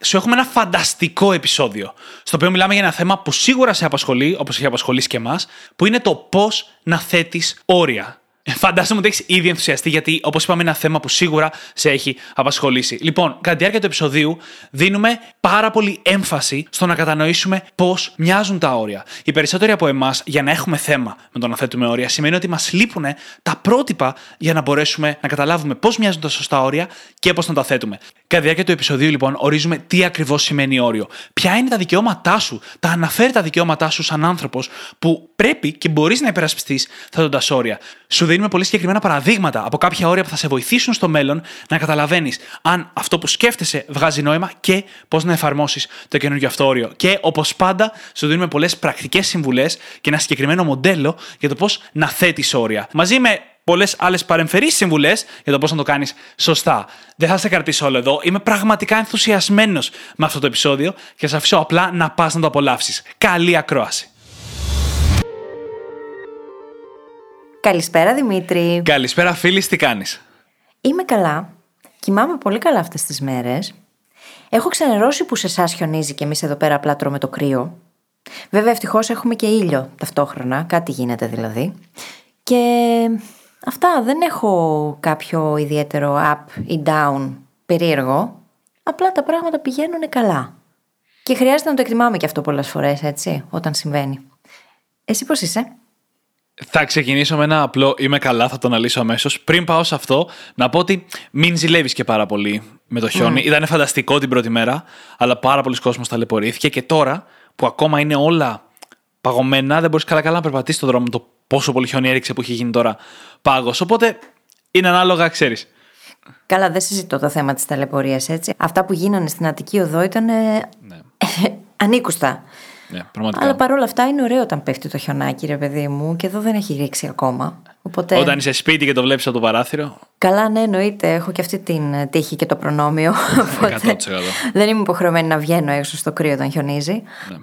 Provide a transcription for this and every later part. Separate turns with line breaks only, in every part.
σου έχουμε ένα φανταστικό επεισόδιο, στο οποίο μιλάμε για ένα θέμα που σίγουρα σε απασχολεί, όπως έχει απασχολήσει και εμάς, που είναι το πώς να θέτεις όρια Φαντάζομαι ότι έχεις ήδη ενθουσιαστεί, γιατί όπως είπαμε, είναι ένα θέμα που σίγουρα σε έχει απασχολήσει. Λοιπόν, κατά τη διάρκεια του επεισοδίου, δίνουμε πάρα πολύ έμφαση στο να κατανοήσουμε πώς μοιάζουν τα όρια. Οι περισσότεροι από εμάς, για να έχουμε θέμα με το να θέτουμε όρια, σημαίνει ότι μας λείπουν τα πρότυπα για να μπορέσουμε να καταλάβουμε πώς μοιάζουν τα σωστά όρια και πώς να τα θέτουμε. Κατά τη διάρκεια του επεισοδίου, λοιπόν, ορίζουμε τι ακριβώς σημαίνει όριο. Ποια είναι τα δικαιώματά σου, τα αναφέρει τα δικαιώματά σου σαν άνθρωπος που πρέπει και μπορείς να υπερασπιστείς θέτοντας όρια. Σου δίνουμε πολύ συγκεκριμένα παραδείγματα από κάποια όρια που θα σε βοηθήσουν στο μέλλον να καταλαβαίνεις αν αυτό που σκέφτεσαι βγάζει νόημα και πώς να εφαρμόσεις το καινούργιο αυτό όριο. Και όπως πάντα, σου δίνουμε πολλές πρακτικές συμβουλές και ένα συγκεκριμένο μοντέλο για το πώς να θέτεις όρια. Μαζί με πολλές άλλες παρεμφερείς συμβουλές για το πώς να το κάνεις σωστά. Δεν θα σε κρατήσω όλο εδώ. Είμαι πραγματικά ενθουσιασμένος με αυτό το επεισόδιο και θα σε αφήσω απλά να πας να το απολαύσεις. Καλή ακρόαση.
Καλησπέρα Δημήτρη.
Καλησπέρα φίλη, τι κάνεις;
Είμαι καλά. Κοιμάμαι πολύ καλά αυτές τις μέρες. Έχω ξενερώσει που σε εσάς χιονίζει και εμείς εδώ πέρα απλά τρώμε το κρύο. Βέβαια ευτυχώς έχουμε και ήλιο ταυτόχρονα, κάτι γίνεται δηλαδή. Και αυτά δεν έχω κάποιο ιδιαίτερο up ή down περίεργο. Απλά τα πράγματα πηγαίνουν καλά. Και χρειάζεται να το εκτιμάμε και αυτό πολλές φορές, έτσι, όταν συμβαίνει. Εσύ πώς είσαι;
Θα ξεκινήσω με ένα απλό είμαι καλά, θα το αναλύσω αμέσως. Πριν πάω σε αυτό, να πω ότι μην ζηλεύεις και πάρα πολύ με το χιόνι. Mm. Ήταν φανταστικό την πρώτη μέρα, αλλά πάρα πολλοί κόσμοι ταλαιπωρήθηκε και τώρα που ακόμα είναι όλα παγωμένα, δεν μπορείς καλά-καλά να περπατήσεις το δρόμο το πόσο πολύ χιόνι έριξε που έχει γίνει τώρα πάγος. Οπότε είναι ανάλογα, ξέρεις.
Καλά, δεν συζητώ το θέμα της ταλαιπωρίας έτσι. Αυτά που γίνανε στην Αττική Οδό ήταν. Ναι. ανήκουστα.
Ναι, πραγματικά.
Αλλά παρόλα αυτά είναι ωραίο όταν πέφτει το χιονάκι, ρε παιδί μου, και εδώ δεν έχει ρίξει ακόμα. Οπότε...
Όταν είσαι σπίτι και το βλέπεις από το παράθυρο.
Καλά, ναι, εννοείται. Έχω και αυτή την τύχη και το προνόμιο.
100%.
δεν είμαι υποχρεωμένη να βγαίνω έξω στο κρύο όταν χιονίζει. Ναι.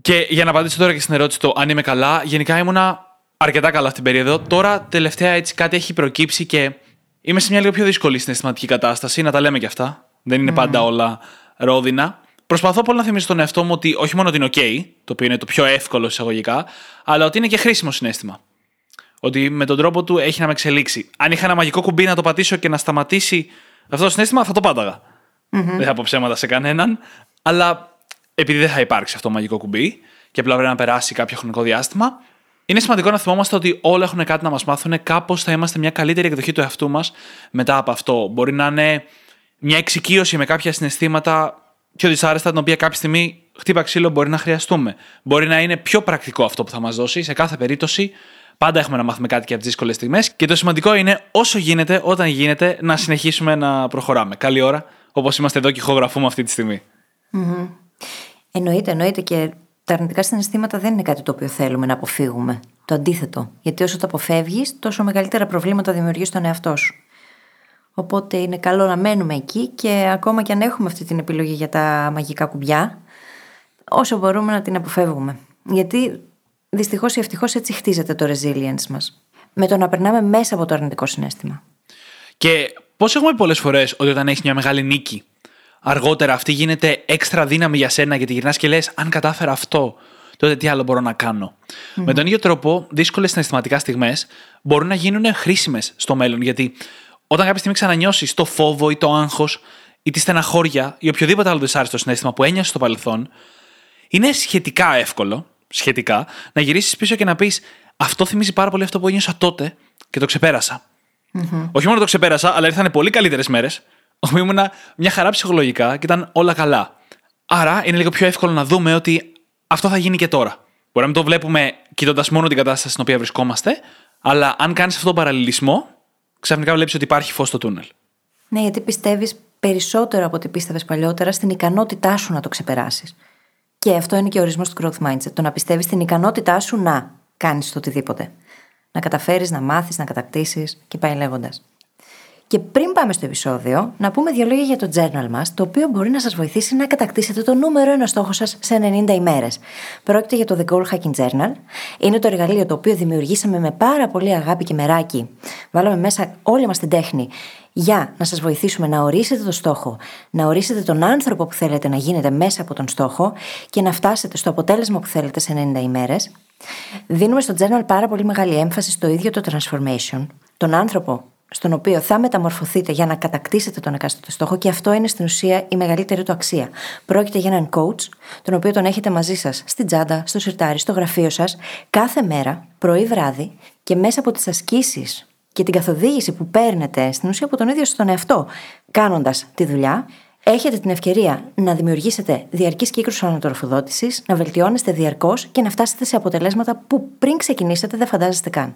Και για να απαντήσω τώρα και στην ερώτηση το αν είμαι καλά, γενικά ήμουνα αρκετά καλά αυτή την περίοδο. Τώρα τελευταία έτσι κάτι έχει προκύψει και είμαι σε μια λίγο πιο δύσκολη συναισθηματική κατάσταση. Να τα λέμε και αυτά. Δεν είναι πάντα όλα ρόδινα. Προσπαθώ πολύ να θυμίσω στον εαυτό μου ότι όχι μόνο ότι είναι OK, το οποίο είναι το πιο εύκολο εισαγωγικά, αλλά ότι είναι και χρήσιμο συνέστημα. Ότι με τον τρόπο του έχει να με εξελίξει. Αν είχα ένα μαγικό κουμπί να το πατήσω και να σταματήσει αυτό το συνέστημα, θα το πάταγα. Mm-hmm. Δεν θα πω ψέματα σε κανέναν. Αλλά επειδή δεν θα υπάρξει αυτό το μαγικό κουμπί και απλά πρέπει να περάσει κάποιο χρονικό διάστημα, είναι σημαντικό να θυμόμαστε ότι όλα έχουν κάτι να μας μάθουν. Κάπως θα είμαστε μια καλύτερη εκδοχή του εαυτού μας μετά από αυτό. Μπορεί να είναι μια εξοικείωση με κάποια συναισθήματα πιο δυσάρεστα, την οποία κάποια στιγμή χτύπα ξύλο μπορεί να χρειαστούμε. Μπορεί να είναι πιο πρακτικό αυτό που θα μας δώσει. Σε κάθε περίπτωση, πάντα έχουμε να μάθουμε κάτι και από τις δύσκολες στιγμές. Και το σημαντικό είναι, όσο γίνεται, όταν γίνεται, να συνεχίσουμε να προχωράμε. Καλή ώρα, όπως είμαστε εδώ και ηχογραφούμε αυτή τη στιγμή.
Mm-hmm. Εννοείται, εννοείται και τα αρνητικά συναισθήματα δεν είναι κάτι το οποίο θέλουμε να αποφύγουμε. Το αντίθετο. Γιατί όσο το αποφεύγεις, τόσο μεγαλύτερα προβλήματα δημιουργείς στον εαυτό σου. Οπότε είναι καλό να μένουμε εκεί και ακόμα και αν έχουμε αυτή την επιλογή για τα μαγικά κουμπιά, όσο μπορούμε να την αποφεύγουμε. Γιατί δυστυχώς ή ευτυχώς έτσι χτίζεται το resilience μας. Με το να περνάμε μέσα από το αρνητικό συνέστημα.
Και πώς έχουμε πολλές φορές ότι όταν έχεις μια μεγάλη νίκη, αργότερα αυτή γίνεται έξτρα δύναμη για σένα γιατί γυρνάς και λες: Αν κατάφερα αυτό, τότε τι άλλο μπορώ να κάνω. Με τον ίδιο τρόπο, δύσκολες συναισθηματικά στιγμές μπορούν να γίνουν χρήσιμες στο μέλλον. Γιατί όταν κάποια στιγμή ξανανιώσει το φόβο ή το άγχος ή τη στεναχώρια ή οποιοδήποτε άλλο δυσάρεστο συνέστημα που ένιωσε στο παρελθόν, είναι σχετικά εύκολο, σχετικά, να γυρίσεις πίσω και να πεις Αυτό θυμίζει πάρα πολύ αυτό που ένιωσα τότε και το ξεπέρασα. Mm-hmm. Όχι μόνο το ξεπέρασα, αλλά ήρθαν πολύ καλύτερες μέρες, όπου ήμουν μια χαρά ψυχολογικά και ήταν όλα καλά. Άρα είναι λίγο πιο εύκολο να δούμε ότι αυτό θα γίνει και τώρα. Μπορεί να μην το βλέπουμε κοιτώντας μόνο την κατάσταση στην οποία βρισκόμαστε, αλλά αν κάνεις αυτόν τον παραλληλισμό, ξαφνικά βλέπεις ότι υπάρχει φως στο τούνελ.
Ναι, γιατί πιστεύεις περισσότερο από ό,τι πίστευες παλιότερα στην ικανότητά σου να το ξεπεράσεις. Και αυτό είναι και ο ορισμός του growth mindset. Το να πιστεύεις στην ικανότητά σου να κάνεις το οτιδήποτε. Να καταφέρεις, να μάθεις, να κατακτήσεις και πάει λέγοντας. Και πριν πάμε στο επεισόδιο, να πούμε δύο λόγια για το journal μας, το οποίο μπορεί να σας βοηθήσει να κατακτήσετε το νούμερο ένα στόχο σας σε 90 ημέρες. Πρόκειται για το The Goal Hacking Journal. Είναι το εργαλείο το οποίο δημιουργήσαμε με πάρα πολύ αγάπη και μεράκι. Βάλαμε μέσα όλη μας την τέχνη για να σας βοηθήσουμε να ορίσετε το στόχο, να ορίσετε τον άνθρωπο που θέλετε να γίνετε μέσα από τον στόχο και να φτάσετε στο αποτέλεσμα που θέλετε σε 90 ημέρες. Δίνουμε στο journal πάρα πολύ μεγάλη έμφαση στο ίδιο το transformation, τον άνθρωπο στον οποίο θα μεταμορφωθείτε για να κατακτήσετε τον εκάστοτε στόχο και αυτό είναι στην ουσία η μεγαλύτερη του αξία. Πρόκειται για έναν coach, τον οποίο τον έχετε μαζί σας στην τσάντα, στο σιρτάρι, στο γραφείο σας, κάθε μέρα, πρωί-βράδυ και μέσα από τις ασκήσεις και την καθοδήγηση που παίρνετε στην ουσία από τον ίδιο στον εαυτό, κάνοντας τη δουλειά, έχετε την ευκαιρία να δημιουργήσετε διαρκείς κύκλους ανατροφοδότησης, να βελτιώνεστε διαρκώς και να φτάσετε σε αποτελέσματα που πριν ξεκινήσετε δεν φαντάζεστε καν.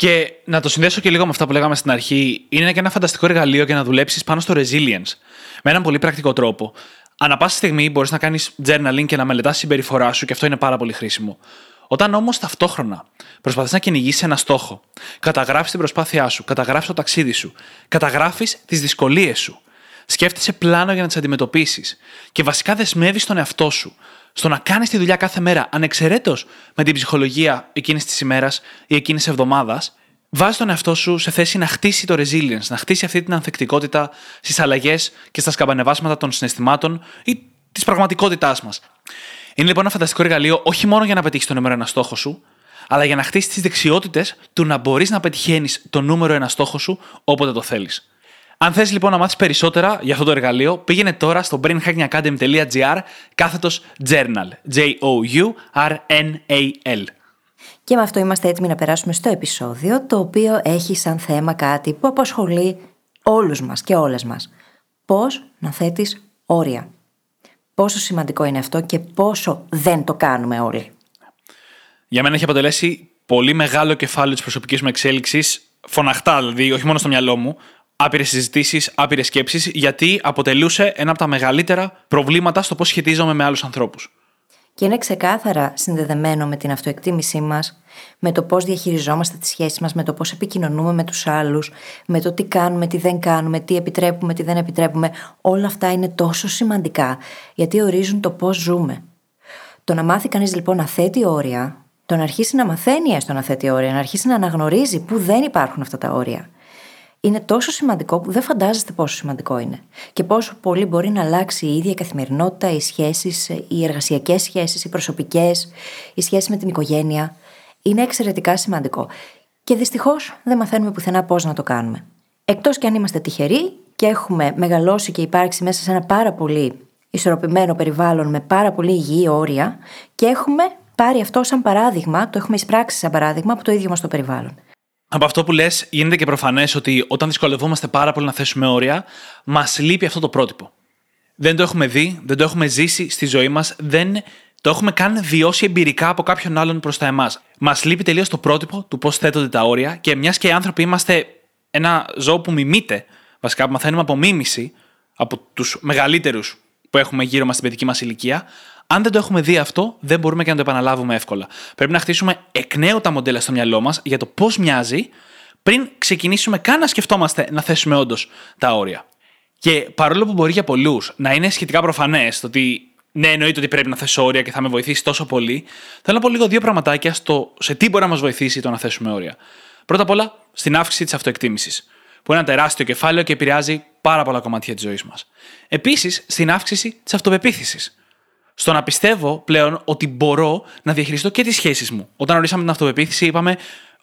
Και να το συνδέσω και λίγο με αυτά που λέγαμε στην αρχή, είναι και ένα φανταστικό εργαλείο για να δουλέψεις πάνω στο resilience. Με έναν πολύ πρακτικό τρόπο. Ανά πάσα στιγμή μπορείς να κάνεις journaling και να μελετάς τη συμπεριφορά σου και αυτό είναι πάρα πολύ χρήσιμο. Όταν όμως ταυτόχρονα προσπαθείς να κυνηγήσεις ένα στόχο, καταγράφεις την προσπάθειά σου, καταγράφεις το ταξίδι σου, καταγράφεις τις δυσκολίες σου, σκέφτεσαι πλάνο για να τις αντιμετωπίσεις και βασικά δεσμεύεις τον εαυτό σου στο να κάνεις τη δουλειά κάθε μέρα, ανεξαιρέτως με την ψυχολογία εκείνης της ημέρας ή εκείνης της εβδομάδας, βάζει τον εαυτό σου σε θέση να χτίσει το resilience, να χτίσει αυτή την ανθεκτικότητα στις αλλαγές και στα σκαμπανεβάσματα των συναισθημάτων ή της πραγματικότητάς μας. Είναι λοιπόν ένα φανταστικό εργαλείο όχι μόνο για να πετύχεις το νούμερο ένα στόχο σου, αλλά για να χτίσεις τις δεξιότητες του να μπορείς να πετυχαίνεις το νούμερο ένα στόχο σου όποτε το θέλεις. Αν θες λοιπόν να μάθεις περισσότερα για αυτό το εργαλείο, πήγαινε τώρα στο brainhackingacademy.gr κάθετος journal. J-O-U-R-N-A-L.
Και με αυτό είμαστε έτοιμοι να περάσουμε στο επεισόδιο, το οποίο έχει σαν θέμα κάτι που απασχολεί όλους μας και όλες μας. Πώς να θέτεις όρια. Πόσο σημαντικό είναι αυτό και πόσο δεν το κάνουμε όλοι.
Για μένα έχει αποτελέσει πολύ μεγάλο κεφάλαιο της προσωπικής μου εξέλιξης, φωναχτά δηλαδή, όχι μόνο στο μυαλό μου, άπειρες συζητήσεις, άπειρες σκέψεις, γιατί αποτελούσε ένα από τα μεγαλύτερα προβλήματα στο πώς σχετίζομαι με άλλους ανθρώπους.
Και είναι ξεκάθαρα συνδεδεμένο με την αυτοεκτίμησή μας, με το πώς διαχειριζόμαστε τις σχέσεις μας, με το πώς επικοινωνούμε με τους άλλους, με το τι κάνουμε, τι δεν κάνουμε, τι επιτρέπουμε, τι δεν επιτρέπουμε. Όλα αυτά είναι τόσο σημαντικά, γιατί ορίζουν το πώς ζούμε. Το να μάθει κανείς λοιπόν να θέτει όρια, το να αρχίσει να μαθαίνει έστω να θέτει όρια, να αρχίσει να αναγνωρίζει που δεν υπάρχουν αυτά τα όρια είναι τόσο σημαντικό που δεν φαντάζεστε πόσο σημαντικό είναι. Και πόσο πολύ μπορεί να αλλάξει η ίδια η καθημερινότητα, οι σχέσεις, οι εργασιακές σχέσεις, οι προσωπικές, οι σχέσει με την οικογένεια. Είναι εξαιρετικά σημαντικό. Και δυστυχώς δεν μαθαίνουμε πουθενά πώς να το κάνουμε. Εκτός κι αν είμαστε τυχεροί και έχουμε μεγαλώσει και υπάρξει μέσα σε ένα πάρα πολύ ισορροπημένο περιβάλλον με πάρα πολύ υγιή όρια και έχουμε πάρει αυτό σαν παράδειγμα, το έχουμε εισπράξει σαν παράδειγμα από το ίδιο μας το περιβάλλον.
Από αυτό που λες, γίνεται και προφανές ότι όταν δυσκολευόμαστε πάρα πολύ να θέσουμε όρια, μας λείπει αυτό το πρότυπο. Δεν το έχουμε δει, δεν το έχουμε ζήσει στη ζωή μας, δεν το έχουμε καν βιώσει εμπειρικά από κάποιον άλλον προς τα εμάς. Μας λείπει τελείως το πρότυπο του πώς θέτονται τα όρια και μιας και οι άνθρωποι είμαστε ένα ζώο που μιμείται, βασικά που μαθαίνουμε από μίμηση από τους μεγαλύτερους που έχουμε γύρω μας στην παιδική μας ηλικία, αν δεν το έχουμε δει αυτό, δεν μπορούμε και να το επαναλάβουμε εύκολα. Πρέπει να χτίσουμε εκ νέου τα μοντέλα στο μυαλό μας για το πώς μοιάζει, πριν ξεκινήσουμε καν να σκεφτόμαστε να θέσουμε όντως τα όρια. Και παρόλο που μπορεί για πολλούς να είναι σχετικά προφανές το ότι ναι, εννοείται ότι πρέπει να θέσω όρια και θα με βοηθήσει τόσο πολύ, θέλω να πω λίγο δύο πραγματάκια στο σε τι μπορεί να μας βοηθήσει το να θέσουμε όρια. Πρώτα απ' όλα, στην αύξηση της αυτοεκτίμησης, που είναι ένα τεράστιο κεφάλαιο και επηρεάζει πάρα πολλά κομμάτια της ζωής μας. Επίσης, στην αύξηση της αυτοπεποίθησης στο να πιστεύω πλέον ότι μπορώ να διαχειριστώ και τις σχέσεις μου. Όταν ορίσαμε την αυτοπεποίθηση, είπαμε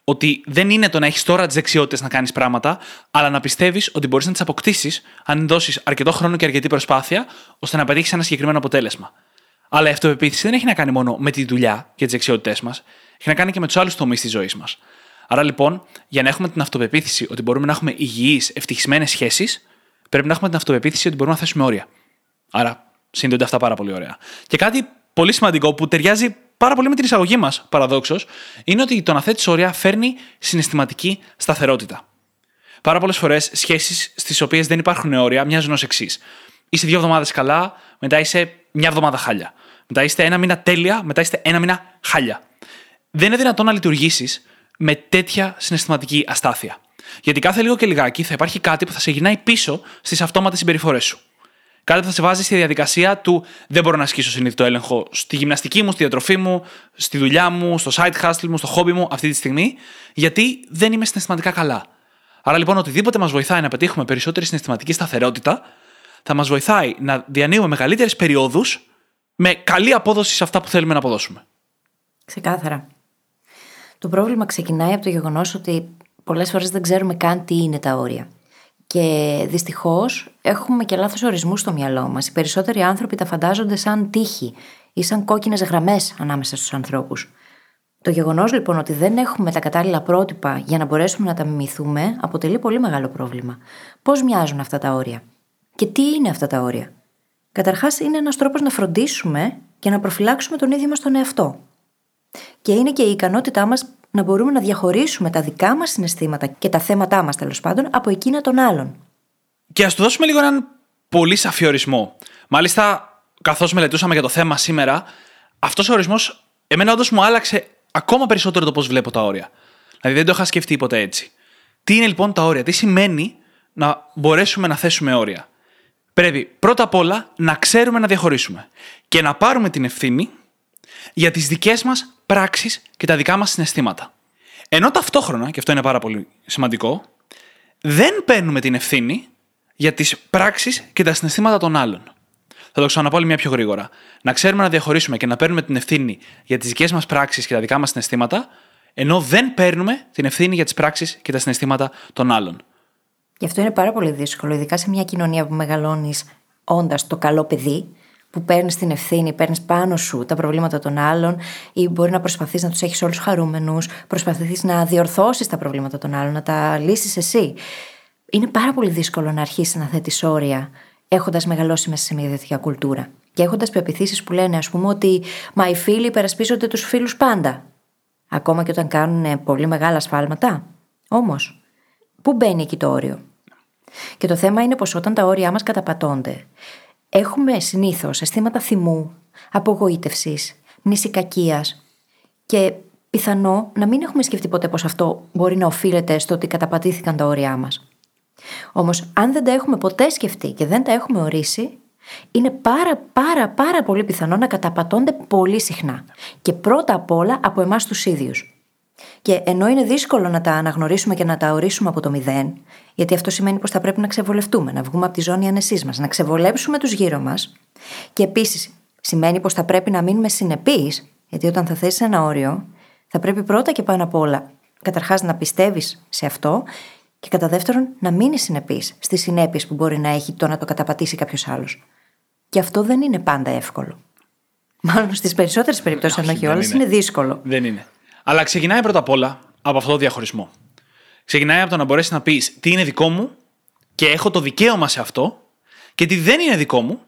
ότι δεν είναι το να έχεις τώρα τις δεξιότητες να κάνεις πράγματα, αλλά να πιστεύεις ότι μπορείς να τις αποκτήσεις αν δώσεις αρκετό χρόνο και αρκετή προσπάθεια, ώστε να πετύχεις ένα συγκεκριμένο αποτέλεσμα. Αλλά η αυτοπεποίθηση δεν έχει να κάνει μόνο με τη δουλειά και τις δεξιότητές μας, έχει να κάνει και με τους άλλους τομείς της ζωής μας. Άρα λοιπόν, για να έχουμε την αυτοπεποίθηση ότι μπορούμε να έχουμε υγιείς, ευτυχισμένες σχέσεις, πρέπει να έχουμε την αυτοπεποίθηση ότι μπορούμε να θέσουμε όρια. Άρα, Συνδέονται αυτά πάρα πολύ ωραία. Και κάτι πολύ σημαντικό που ταιριάζει πάρα πολύ με την εισαγωγή μας, παραδόξως, είναι ότι το να θέτεις όρια φέρνει συναισθηματική σταθερότητα. Πάρα πολλές φορές σχέσεις στις οποίες δεν υπάρχουν όρια μοιάζουν ως εξής. είσαι δύο εβδομάδες καλά, μετά είσαι μια εβδομάδα χάλια. Μετά είστε ένα μήνα τέλεια, μετά είστε ένα μήνα χάλια. Δεν είναι δυνατόν να λειτουργήσεις με τέτοια συναισθηματική αστάθεια. Γιατί κάθε λίγο και λιγάκι θα υπάρχει κάτι που θα σε γυρνάει πίσω στις αυτόματες συμπεριφορές σου. Κάτι που θα σε βάζει στη διαδικασία του δεν μπορώ να ασκήσω συνήθω έλεγχο στη γυμναστική μου, στη διατροφή μου, στη δουλειά μου, στο side hustle μου, στο hobby μου αυτή τη στιγμή, γιατί δεν είμαι συναισθηματικά καλά. Άρα λοιπόν, οτιδήποτε μας βοηθάει να πετύχουμε περισσότερη συναισθηματική σταθερότητα, θα μας βοηθάει να διανύουμε μεγαλύτερες περιόδους με καλή απόδοση σε αυτά που θέλουμε να αποδώσουμε.
Ξεκάθαρα. Το πρόβλημα ξεκινάει από το γεγονός ότι πολλές φορές δεν ξέρουμε καν τι είναι τα όρια. Και δυστυχώς έχουμε και λάθος ορισμούς στο μυαλό μας. Οι περισσότεροι άνθρωποι τα φαντάζονται σαν τύχη ή σαν κόκκινες γραμμές ανάμεσα στους ανθρώπους. Το γεγονός λοιπόν ότι δεν έχουμε τα κατάλληλα πρότυπα για να μπορέσουμε να τα μιμηθούμε αποτελεί πολύ μεγάλο πρόβλημα. Πώς μοιάζουν αυτά τα όρια, και τι είναι αυτά τα όρια; Καταρχάς, είναι ένας τρόπος να φροντίσουμε και να προφυλάξουμε τον ίδιο μας τον εαυτό. Και είναι και η ικανότητά μας να μπορούμε να διαχωρίσουμε τα δικά μας συναισθήματα και τα θέματά μας τέλος πάντων από εκείνα των άλλων.
Και ας του δώσουμε λίγο έναν πολύ σαφή ορισμό. Μάλιστα, καθώς μελετούσαμε για το θέμα σήμερα, αυτός ο ορισμός εμένα όντως μου άλλαξε ακόμα περισσότερο το πώς βλέπω τα όρια. Δηλαδή δεν το είχα σκεφτεί ποτέ έτσι. Τι είναι λοιπόν τα όρια, τι σημαίνει να μπορέσουμε να θέσουμε όρια; Πρέπει πρώτα απ' όλα να ξέρουμε να διαχωρίσουμε και να πάρουμε την ευθύνη για τις δικές μας πράξεις και τα δικά μας συναισθήματα. Ενώ ταυτόχρονα, και αυτό είναι πάρα πολύ σημαντικό, δεν παίρνουμε την ευθύνη για τις πράξεις και τα συναισθήματα των άλλων. Θα το ξαναπώ άλλη μια πιο γρήγορα. Να ξέρουμε να διαχωρίσουμε και να παίρνουμε την ευθύνη για τις δικές μας πράξεις και τα δικά μας συναισθήματα, ενώ δεν παίρνουμε την ευθύνη για τις πράξεις και τα συναισθήματα των άλλων.
Γι' αυτό είναι πάρα πολύ δύσκολο, ειδικά σε μια κοινωνία που μεγαλώνεις όντας το καλό παιδί, που παίρνεις την ευθύνη, παίρνεις πάνω σου τα προβλήματα των άλλων, ή μπορεί να προσπαθείς να τους έχεις όλους χαρούμενους, προσπαθείς να διορθώσεις τα προβλήματα των άλλων, να τα λύσεις εσύ. Είναι πάρα πολύ δύσκολο να αρχίσεις να θέτεις όρια, έχοντας μεγαλώσει μέσα σε μια τέτοια κουλτούρα. Και έχοντας πεπιθήσεις που λένε, ας πούμε, ότι μα οι φίλοι υπερασπίζονται τους φίλους πάντα. Ακόμα και όταν κάνουν πολύ μεγάλα σφάλματα. Όμως, πού μπαίνει εκεί το όριο; Και το θέμα είναι πως όταν τα όρια μας καταπατώνται, έχουμε συνήθως αισθήματα θυμού, απογοήτευσης, μνησικακία και πιθανό να μην έχουμε σκεφτεί ποτέ πως αυτό μπορεί να οφείλεται στο ότι καταπατήθηκαν τα όρια μας. Όμως, αν δεν τα έχουμε ποτέ σκεφτεί και δεν τα έχουμε ορίσει, είναι πάρα πάρα πάρα πολύ πιθανό να καταπατώνται πολύ συχνά. Και πρώτα απ' όλα από εμάς τους ίδιους. Και ενώ είναι δύσκολο να τα αναγνωρίσουμε και να τα ορίσουμε από το μηδέν, γιατί αυτό σημαίνει πως θα πρέπει να ξεβολευτούμε, να βγούμε από τη ζώνη ανεσή μας, να ξεβολέψουμε τους γύρω μας. Και επίσης σημαίνει πως θα πρέπει να μείνουμε συνεπείς, γιατί όταν θα θέσει ένα όριο, θα πρέπει πρώτα και πάνω απ' όλα καταρχάς να πιστεύεις σε αυτό και κατά δεύτερον να μείνεις συνεπή στις συνέπειες που μπορεί να έχει το να το καταπατήσει κάποιος άλλος. Και αυτό δεν είναι πάντα εύκολο. Μάλλον στις περισσότερες περιπτώσεις, αν όχι όλες, είναι δύσκολο.
Δεν είναι. Αλλά ξεκινάει πρώτα απ' όλα από αυτό το διαχωρισμό. Ξεκινάει από το να μπορέσεις να πεις τι είναι δικό μου και έχω το δικαίωμα σε αυτό και τι δεν είναι δικό μου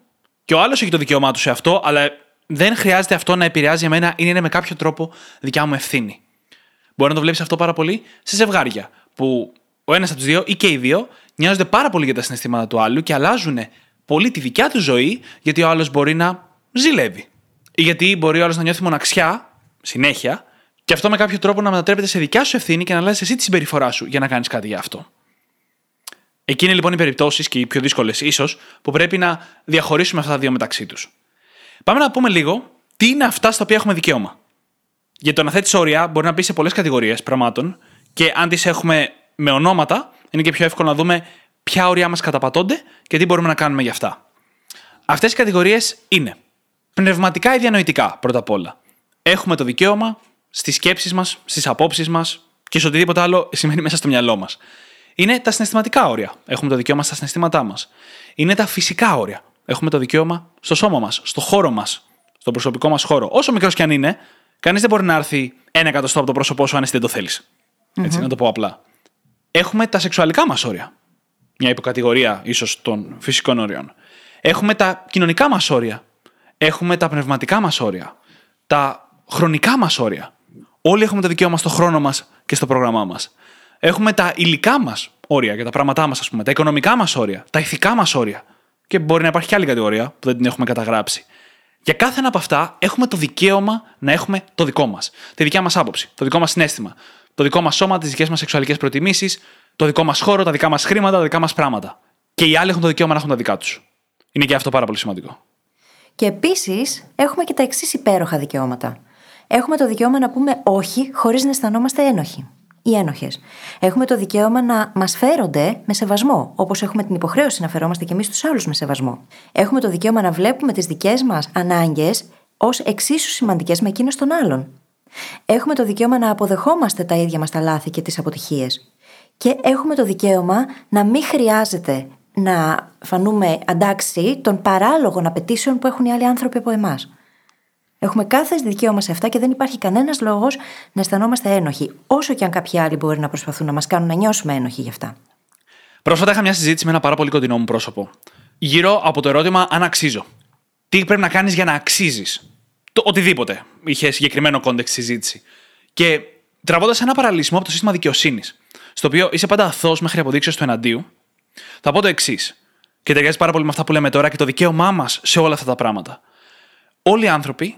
και ο άλλος έχει το δικαίωμά του σε αυτό, αλλά δεν χρειάζεται αυτό να επηρεάζει εμένα ή είναι με κάποιο τρόπο δικιά μου ευθύνη. Μπορεί να το βλέπεις αυτό πάρα πολύ σε ζευγάρια, που ο ένας από τους δύο ή και οι δύο νοιάζονται πάρα πολύ για τα συναισθήματα του άλλου και αλλάζουν πολύ τη δικιά του ζωή γιατί ο άλλος μπορεί να ζηλεύει. Ή γιατί μπορεί ο άλλος να νιώθει μοναξιά συνέχεια και αυτό με κάποιο τρόπο να μετατρέπεται σε δικιά σου ευθύνη και να αλλάζεις εσύ τη συμπεριφορά σου για να κάνεις κάτι γι' αυτό. Εκεί είναι λοιπόν οι περιπτώσεις και οι πιο δύσκολες, ίσως, που πρέπει να διαχωρίσουμε αυτά τα δύο μεταξύ τους. Πάμε να πούμε λίγο τι είναι αυτά στα οποία έχουμε δικαίωμα. Γιατί το να θέτεις όρια μπορεί να μπεις σε πολλές κατηγορίες πραγμάτων και αν τις έχουμε με ονόματα, είναι και πιο εύκολο να δούμε ποια όρια μας καταπατώνται και τι μπορούμε να κάνουμε γι' αυτά. Αυτές οι κατηγορίες είναι πνευματικά ή διανοητικά πρώτα απ' όλα. Έχουμε το δικαίωμα στις σκέψεις μας, στις απόψεις μας και σε οτιδήποτε άλλο σημαίνει μέσα στο μυαλό μας. Είναι τα συναισθηματικά όρια. Έχουμε το δικαίωμα στα συναισθήματά μας. Είναι τα φυσικά όρια. Έχουμε το δικαίωμα στο σώμα μας, στο χώρο μας, στον προσωπικό μας χώρο. Όσο μικρός κι αν είναι, κανείς δεν μπορεί να έρθει ένα εκατοστό από το πρόσωπό σου αν εσύ δεν το θέλεις. Έτσι, να το πω απλά. Έχουμε τα σεξουαλικά μας όρια. Μια υποκατηγορία ίσως των φυσικών όριων. Έχουμε τα κοινωνικά μας όρια. Έχουμε τα πνευματικά μας όρια. Τα χρονικά μας όρια. Όλοι έχουμε το δικαίωμα στο χρόνο μας και στο πρόγραμμά μας. Έχουμε τα υλικά μας όρια για τα πράγματά μας, ας πούμε, τα οικονομικά μας όρια, τα ηθικά μας όρια και μπορεί να υπάρχει και άλλη κατηγορία που δεν την έχουμε καταγράψει. Για κάθε ένα από αυτά έχουμε το δικαίωμα να έχουμε το δικό μας. Τη δικιά μας άποψη, το δικό μας συνέστημα, το δικό μας σώμα, τις δικές μας σεξουαλικές προτιμήσεις, το δικό μας χώρο, τα δικά μας χρήματα, τα δικά μας πράγματα. Και οι άλλοι έχουν το δικαίωμα να έχουν τα δικά τους. Είναι και αυτό πάρα πολύ σημαντικό.
Και επίσης έχουμε και τα εξής υπέροχα δικαιώματα. Έχουμε το δικαίωμα να πούμε όχι χωρίς να αισθανόμαστε ένοχοι ή ένοχες. Έχουμε το δικαίωμα να μας φέρονται με σεβασμό, όπως έχουμε την υποχρέωση να φερόμαστε κι εμείς τους άλλους με σεβασμό. Έχουμε το δικαίωμα να βλέπουμε τις δικές μας ανάγκες ως εξίσου σημαντικές με εκείνες των άλλων. Έχουμε το δικαίωμα να αποδεχόμαστε τα ίδια μας τα λάθη και τις αποτυχίες. Και έχουμε το δικαίωμα να μην χρειάζεται να φανούμε αντάξει των παράλογων απαιτήσεων που έχουν οι άλλοι άνθρωποι από εμάς. Έχουμε κάθε δικαίωμα σε αυτά και δεν υπάρχει κανένας λόγος να αισθανόμαστε ένοχοι, όσο και αν κάποιοι άλλοι μπορεί να προσπαθούν να μας κάνουν να νιώσουμε ένοχοι γι' αυτά.
Πρόσφατα είχα μια συζήτηση με ένα πάρα πολύ κοντινό μου πρόσωπο. Γύρω από το ερώτημα αν αξίζω. Τι πρέπει να κάνεις για να αξίζεις; Το οτιδήποτε. Είχε συγκεκριμένο context η συζήτηση. Και τραβώντας ένα παραλληλισμό από το σύστημα δικαιοσύνης, στο οποίο είσαι πάντα αθώος μέχρι αποδείξεως του εναντίου, θα πω το εξής. Και ταιριάζει πάρα πολύ με αυτά που λέμε τώρα και το δικαίωμά μας σε όλα αυτά τα πράγματα. Όλοι οι άνθρωποι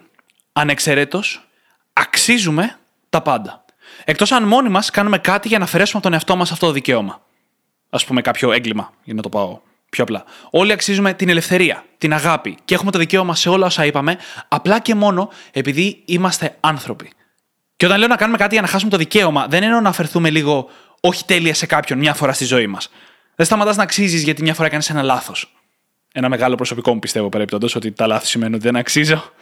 ανεξαιρέτως, αξίζουμε τα πάντα. Εκτός αν μόνοι μας κάνουμε κάτι για να αφαιρέσουμε από τον εαυτό μας αυτό το δικαίωμα. Α πούμε, κάποιο έγκλημα, για να το πάω πιο απλά. Όλοι αξίζουμε την ελευθερία, την αγάπη και έχουμε το δικαίωμα σε όλα όσα είπαμε, απλά και μόνο επειδή είμαστε άνθρωποι. Και όταν λέω να κάνουμε κάτι για να χάσουμε το δικαίωμα, δεν εννοώ να αφαιρθούμε λίγο όχι τέλεια σε κάποιον μια φορά στη ζωή μας. Δεν σταματάς να αξίζεις γιατί μια φορά έκανες ένα λάθος. Ένα μεγάλο προσωπικό μου πιστεύω παρεπιπτόντω ότι τα λάθη σημαίνουν ότι δεν αξιζω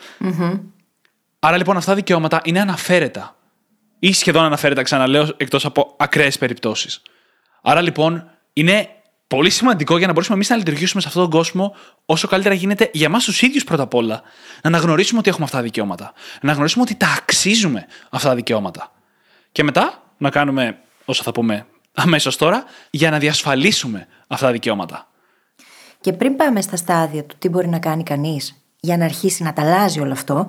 Άρα λοιπόν αυτά τα δικαιώματα είναι αναφέρετα. Ή σχεδόν αναφέρετα, ξαναλέω, εκτός από ακραίες περιπτώσεις. Άρα λοιπόν είναι πολύ σημαντικό για να μπορέσουμε εμείς να λειτουργήσουμε σε αυτόν τον κόσμο όσο καλύτερα γίνεται για εμάς τους ίδιους πρώτα απ' όλα. Να αναγνωρίσουμε ότι έχουμε αυτά τα δικαιώματα. Να αναγνωρίσουμε ότι τα αξίζουμε αυτά τα δικαιώματα. Και μετά να κάνουμε όσα θα πούμε αμέσως τώρα για να διασφαλίσουμε αυτά τα δικαιώματα.
Και πριν πάμε στα στάδια του τι μπορεί να κάνει κανείς για να αρχίσει να τα αλλάζει όλο αυτό,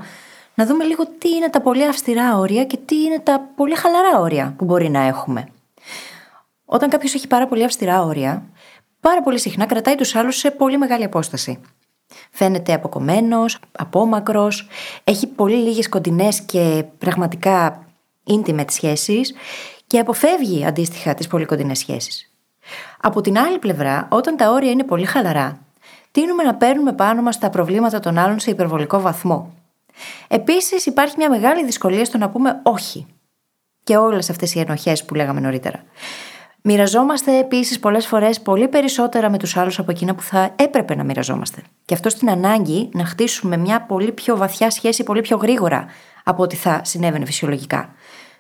να δούμε λίγο τι είναι τα πολύ αυστηρά όρια και τι είναι τα πολύ χαλαρά όρια που μπορεί να έχουμε. Όταν κάποιος έχει πάρα πολύ αυστηρά όρια, πάρα πολύ συχνά κρατάει τους άλλους σε πολύ μεγάλη απόσταση. Φαίνεται αποκομμένος, απόμακρος, έχει πολύ λίγες κοντινές και πραγματικά intimate σχέσεις και αποφεύγει αντίστοιχα τις πολύ κοντινές σχέσεις. Από την άλλη πλευρά, όταν τα όρια είναι πολύ χαλαρά, τείνουμε να παίρνουμε πάνω μας τα προβλήματα των άλλων σε υπερβολικό βαθμό Επίσης, υπάρχει μια μεγάλη δυσκολία στο να πούμε όχι. Και όλες αυτές οι ενοχές που λέγαμε νωρίτερα. Μοιραζόμαστε επίσης πολλές φορές πολύ περισσότερα με τους άλλους από εκείνα που θα έπρεπε να μοιραζόμαστε. Και αυτό στην ανάγκη να χτίσουμε μια πολύ πιο βαθιά σχέση πολύ πιο γρήγορα από ό,τι θα συνέβαινε φυσιολογικά.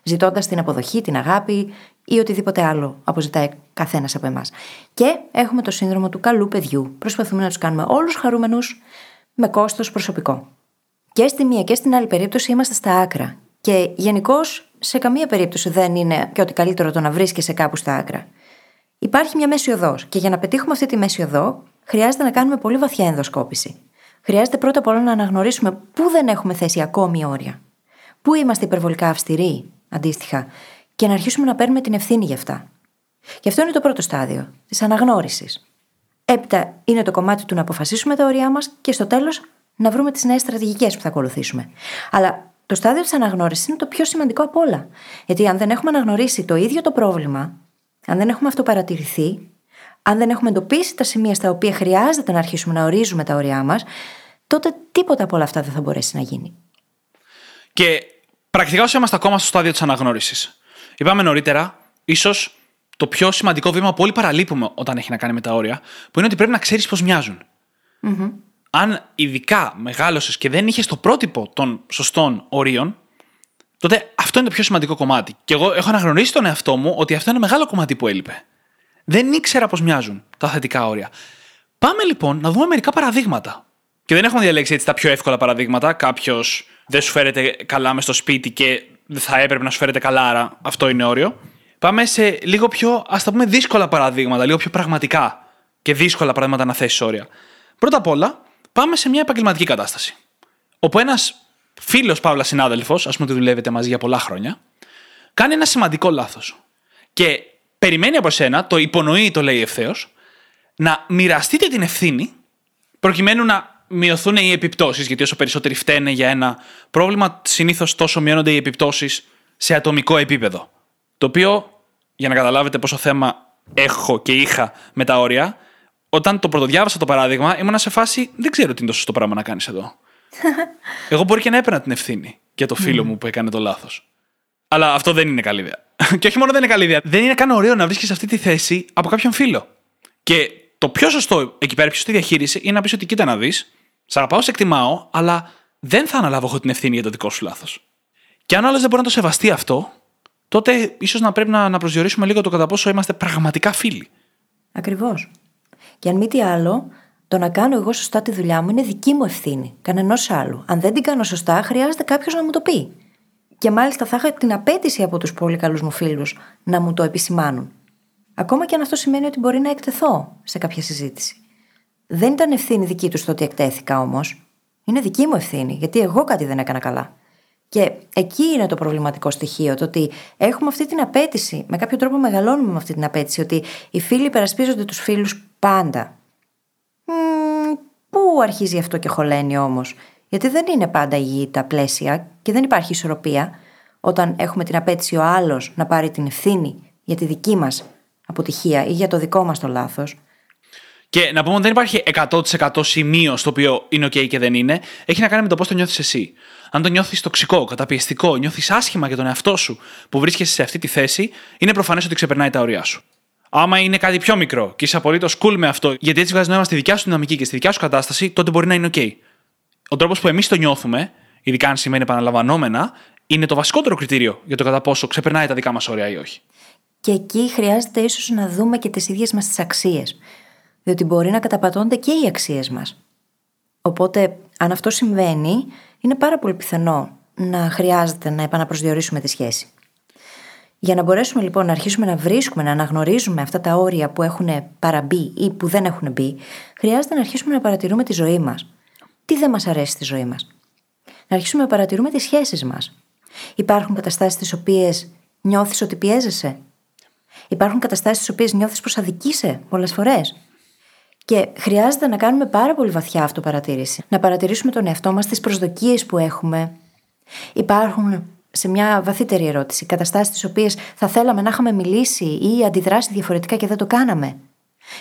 Ζητώντας την αποδοχή, την αγάπη ή οτιδήποτε άλλο αποζητάει καθένας από εμάς. Και έχουμε το σύνδρομο του καλού παιδιού. Προσπαθούμε να τους κάνουμε όλους χαρούμενους με κόστος προσωπικό. Και στη μία και στην άλλη περίπτωση είμαστε στα άκρα. Και γενικώς σε καμία περίπτωση δεν είναι και ότι καλύτερο το να βρίσκεσαι κάπου στα άκρα. Υπάρχει μια μέση οδός. Και για να πετύχουμε αυτή τη μέση οδό, χρειάζεται να κάνουμε πολύ βαθιά ενδοσκόπηση. Χρειάζεται πρώτα απ' όλα να αναγνωρίσουμε πού δεν έχουμε θέσει ακόμη όρια. Πού είμαστε υπερβολικά αυστηροί, αντίστοιχα, και να αρχίσουμε να παίρνουμε την ευθύνη γι' αυτά. Και αυτό είναι το πρώτο στάδιο, της αναγνώρισης. Έπειτα είναι το κομμάτι του να αποφασίσουμε τα όρια μας και στο τέλος να βρούμε τις νέες στρατηγικές που θα ακολουθήσουμε. Αλλά το στάδιο της αναγνώρισης είναι το πιο σημαντικό από όλα. Γιατί αν δεν έχουμε αναγνωρίσει το ίδιο το πρόβλημα, αν δεν έχουμε αυτοπαρατηρηθεί, αν δεν έχουμε εντοπίσει τα σημεία στα οποία χρειάζεται να αρχίσουμε να ορίζουμε τα όρια μας, τότε τίποτα από όλα αυτά δεν θα μπορέσει να γίνει.
Και πρακτικά όσο είμαστε ακόμα στο στάδιο της αναγνώρισης. Είπαμε νωρίτερα, ίσως το πιο σημαντικό βήμα που όλοι παραλείπουμε όταν έχει να κάνει με τα όρια, που είναι ότι πρέπει να ξέρεις πώς μοιάζουν αν ειδικά μεγάλωσες και δεν είχες το πρότυπο των σωστών ορίων, τότε αυτό είναι το πιο σημαντικό κομμάτι. Και εγώ έχω αναγνωρίσει τον εαυτό μου ότι αυτό είναι ένα μεγάλο κομμάτι που έλειπε. Δεν ήξερα πώς μοιάζουν τα θετικά όρια. Πάμε λοιπόν να δούμε μερικά παραδείγματα. Και δεν έχουμε διαλέξει έτσι τα πιο εύκολα παραδείγματα. Κάποιος δεν σου φέρεται καλά μες στο σπίτι και δεν θα έπρεπε να σου φέρεται καλά, άρα αυτό είναι όριο. Πάμε σε λίγο πιο, ας τα πούμε, δύσκολα παραδείγματα, λίγο πιο πραγματικά και δύσκολα παραδείγματα να θέσεις όρια. Πρώτα απ' όλα, πάμε σε μια επαγγελματική κατάσταση. Όπου ένας φίλος Παύλας συνάδελφος, ας πούμε ότι δουλεύετε μαζί για πολλά χρόνια, κάνει ένα σημαντικό λάθος. Και περιμένει από σένα, το υπονοεί, το λέει ευθέως, να μοιραστείτε την ευθύνη προκειμένου να μειωθούν οι επιπτώσεις. Γιατί όσο περισσότεροι φταίνε για ένα πρόβλημα, συνήθως τόσο μειώνονται οι επιπτώσεις σε ατομικό επίπεδο. Το οποίο, για να καταλάβετε πόσο θέμα έχω και είχα με τα όρια, όταν το πρωτοδιάβασα το παράδειγμα, ήμουν σε φάση δεν ξέρω τι είναι το σωστό πράγμα να κάνεις εδώ. Εγώ μπορεί και να έπαιρνα την ευθύνη για το φίλο μου που έκανε το λάθος. Αλλά αυτό δεν είναι καλή ιδέα. και όχι μόνο δεν είναι καλή ιδέα, δεν είναι καν ωραίο να βρίσκεις αυτή τη θέση από κάποιον φίλο. Και το πιο σωστό εκεί πέρα, πιο σωστή διαχείριση είναι να πεις ότι κοίτα να δεις, σε αγαπάω, σε εκτιμάω, αλλά δεν θα αναλάβω εγώ την ευθύνη για το δικό σου λάθος. Και αν άλλος δεν μπορεί να το σεβαστεί αυτό, τότε ίσως να πρέπει να, να προσδιορίσουμε λίγο το κατά πόσο είμαστε πραγματικά φίλοι.
Ακριβώς. Και αν μη τι άλλο, το να κάνω εγώ σωστά τη δουλειά μου είναι δική μου ευθύνη, κανενός άλλου. Αν δεν την κάνω σωστά, χρειάζεται κάποιος να μου το πει. Και μάλιστα θα είχα την απέτηση από τους πολύ καλούς μου φίλους να μου το επισημάνουν. Ακόμα και αν αυτό σημαίνει ότι μπορεί να εκτεθώ σε κάποια συζήτηση. Δεν ήταν ευθύνη δική τους το ότι εκτέθηκα όμως. Είναι δική μου ευθύνη, γιατί εγώ κάτι δεν έκανα καλά. Και εκεί είναι το προβληματικό στοιχείο, το ότι έχουμε αυτή την απέτηση, με κάποιο τρόπο μεγαλώνουμε με αυτή την απέτηση, ότι οι φίλοι υπερασπίζονται τους φίλους πάντα. Μ, πού αρχίζει αυτό και χωλαίνει όμως, γιατί δεν είναι πάντα υγιή τα πλαίσια και δεν υπάρχει ισορροπία όταν έχουμε την απέτηση ο άλλος να πάρει την ευθύνη για τη δική μας αποτυχία ή για το δικό μας το λάθος.
Και να πούμε ότι δεν υπάρχει 100% σημείο στο οποίο είναι OK και δεν είναι. Έχει να κάνει με το πώς το νιώθεις εσύ. Αν το νιώθεις τοξικό, καταπιεστικό, νιώθεις άσχημα για τον εαυτό σου που βρίσκεσαι σε αυτή τη θέση, είναι προφανές ότι ξεπερνάει τα ωριά σου. Άμα είναι κάτι πιο μικρό και είσαι απολύτως cool με αυτό, γιατί έτσι βγάζει νόημα στη δικιά σου δυναμική και στη δικιά σου κατάσταση, τότε μπορεί να είναι OK. Ο τρόπος που εμείς το νιώθουμε, ειδικά αν σημαίνει επαναλαμβανόμενα, είναι το βασικότερο κριτήριο για το κατά πόσο ξεπερνάει τα δικά μας όρια ή όχι.
Και εκεί χρειάζεται ίσως να δούμε και τις ίδιες μας τις αξίες. Διότι μπορεί να καταπατώνται και οι αξίες μας. Οπότε, αν αυτό συμβαίνει, είναι πάρα πολύ πιθανό να χρειάζεται να επαναπροσδιορίσουμε τη σχέση. Για να μπορέσουμε λοιπόν να αρχίσουμε να βρίσκουμε, να αναγνωρίζουμε αυτά τα όρια που έχουν παραμπεί ή που δεν έχουν μπει, χρειάζεται να αρχίσουμε να παρατηρούμε τη ζωή μας. Τι δεν μας αρέσει στη ζωή μας; Να αρχίσουμε να παρατηρούμε τις σχέσεις μας. Υπάρχουν καταστάσεις τις οποίες νιώθεις ότι πιέζεσαι; Υπάρχουν καταστάσεις τις οποίες νιώθεις πω αδικείσαι πολλές φορές; Και χρειάζεται να κάνουμε πάρα πολύ βαθιά αυτοπαρατήρηση. Να παρατηρήσουμε τον εαυτό μας, τις προσδοκίες που έχουμε. Υπάρχουν σε μια βαθύτερη ερώτηση. Καταστάσεις τις οποίες θα θέλαμε να είχαμε μιλήσει ή αντιδράσει διαφορετικά και δεν το κάναμε.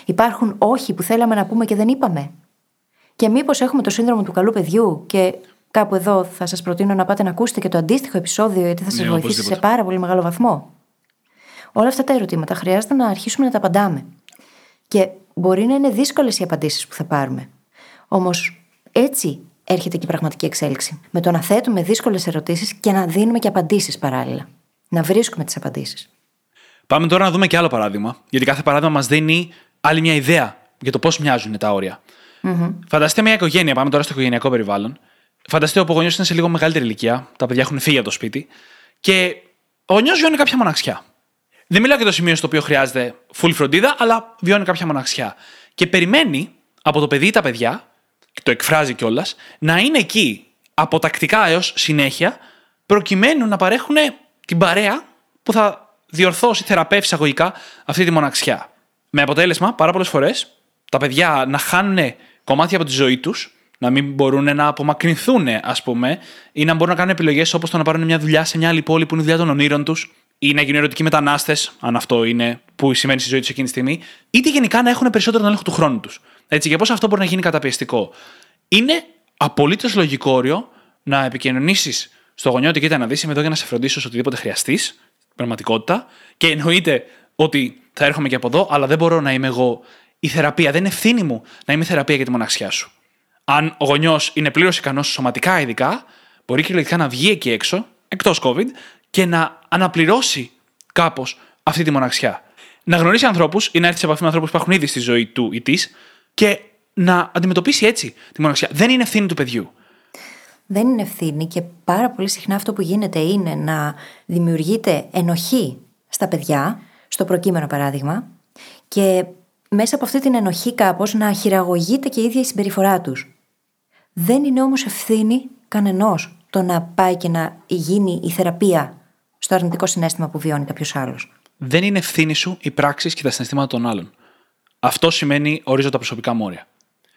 Υπάρχουν όχι που θέλαμε να πούμε και δεν είπαμε. Και μήπως έχουμε το σύνδρομο του καλού παιδιού και κάπου εδώ θα σας προτείνω να πάτε να ακούσετε και το αντίστοιχο επεισόδιο, γιατί θα σας
Ναι,
βοηθήσει
οπωσδήποτε.
σε πάρα πολύ μεγάλο βαθμό. Όλα αυτά τα ερωτήματα χρειάζεται να αρχίσουμε να τα απαντάμε. Και μπορεί να είναι δύσκολες οι απαντήσεις που θα πάρουμε. Όμως έτσι έρχεται και η πραγματική εξέλιξη. Με το να θέτουμε δύσκολες ερωτήσεις και να δίνουμε και απαντήσεις παράλληλα. Να βρίσκουμε τις απαντήσεις.
Πάμε τώρα να δούμε και άλλο παράδειγμα. Γιατί κάθε παράδειγμα μας δίνει άλλη μια ιδέα για το πώς μοιάζουν τα όρια. Φανταστείτε μια οικογένεια, πάμε τώρα στο οικογενειακό περιβάλλον. Φανταστείτε ο γονιός είναι σε λίγο μεγαλύτερη ηλικία, τα παιδιά έχουν φύγει από το σπίτι και ο γονιό βιώνει κάποια μοναξιά. Δεν μιλάω για το σημείο στο οποίο χρειάζεται full φροντίδα, αλλά βιώνει κάποια μοναξιά. Και περιμένει από το παιδί ή τα παιδιά, και το εκφράζει κιόλας, να είναι εκεί αποτακτικά έως συνέχεια, προκειμένου να παρέχουν την παρέα που θα διορθώσει, θεραπεύσει αγωγικά αυτή τη μοναξιά. Με αποτέλεσμα, πάρα πολλές φορές, τα παιδιά να χάνουν κομμάτια από τη ζωή τους, να μην μπορούν να απομακρυνθούν, ας πούμε, ή να μπορούν να κάνουν επιλογές όπως το να πάρουν μια δουλειά σε μια άλλη πόλη που είναι η δουλειά των ονείρων τους, ή να γίνουν ερωτικοί μετανάστες, αν αυτό είναι που σημαίνει στη ζωή τους εκείνη τη στιγμή, είτε γενικά να έχουν περισσότερο τον έλεγχο του χρόνου τους. Έτσι, και πώς αυτό μπορεί να γίνει καταπιεστικό. Είναι απολύτως λογικό όριο να επικοινωνήσεις στο γονιό ότι κοίτα να δεις, είμαι εδώ για να σε φροντίσω σε οτιδήποτε χρειαστείς, πραγματικότητα, και εννοείται ότι θα έρχομαι και από εδώ, αλλά δεν μπορώ να είμαι εγώ η θεραπεία. Δεν είναι ευθύνη μου να είμαι η θεραπεία για τη μοναξιά σου. Αν ο γονιός είναι πλήρως ικανός σωματικά ειδικά, μπορεί κυριολεκτικά να βγει εκεί έξω, εκτός COVID, και να αναπληρώσει κάπως αυτή τη μοναξιά. Να γνωρίσει ανθρώπους ή να έρθει σε επαφή με ανθρώπους που έχουν ήδη στη ζωή του ή της και να αντιμετωπίσει έτσι τη μοναξιά. Δεν είναι ευθύνη του παιδιού.
Δεν είναι ευθύνη και πάρα πολύ συχνά αυτό που γίνεται είναι να δημιουργείται ενοχή στα παιδιά, στο προκείμενο παράδειγμα, και μέσα από αυτή την ενοχή κάπως να χειραγωγείται και η ίδια η συμπεριφορά τους. Δεν είναι όμως ευθύνη κανενός το να πάει και να γίνει η θεραπεία στο αρνητικό συνέστημα που βιώνει κάποιος άλλος.
Δεν είναι ευθύνη σου οι πράξεις και τα συναισθήματα των άλλων. Αυτό σημαίνει ορίζω τα προσωπικά μου όρια.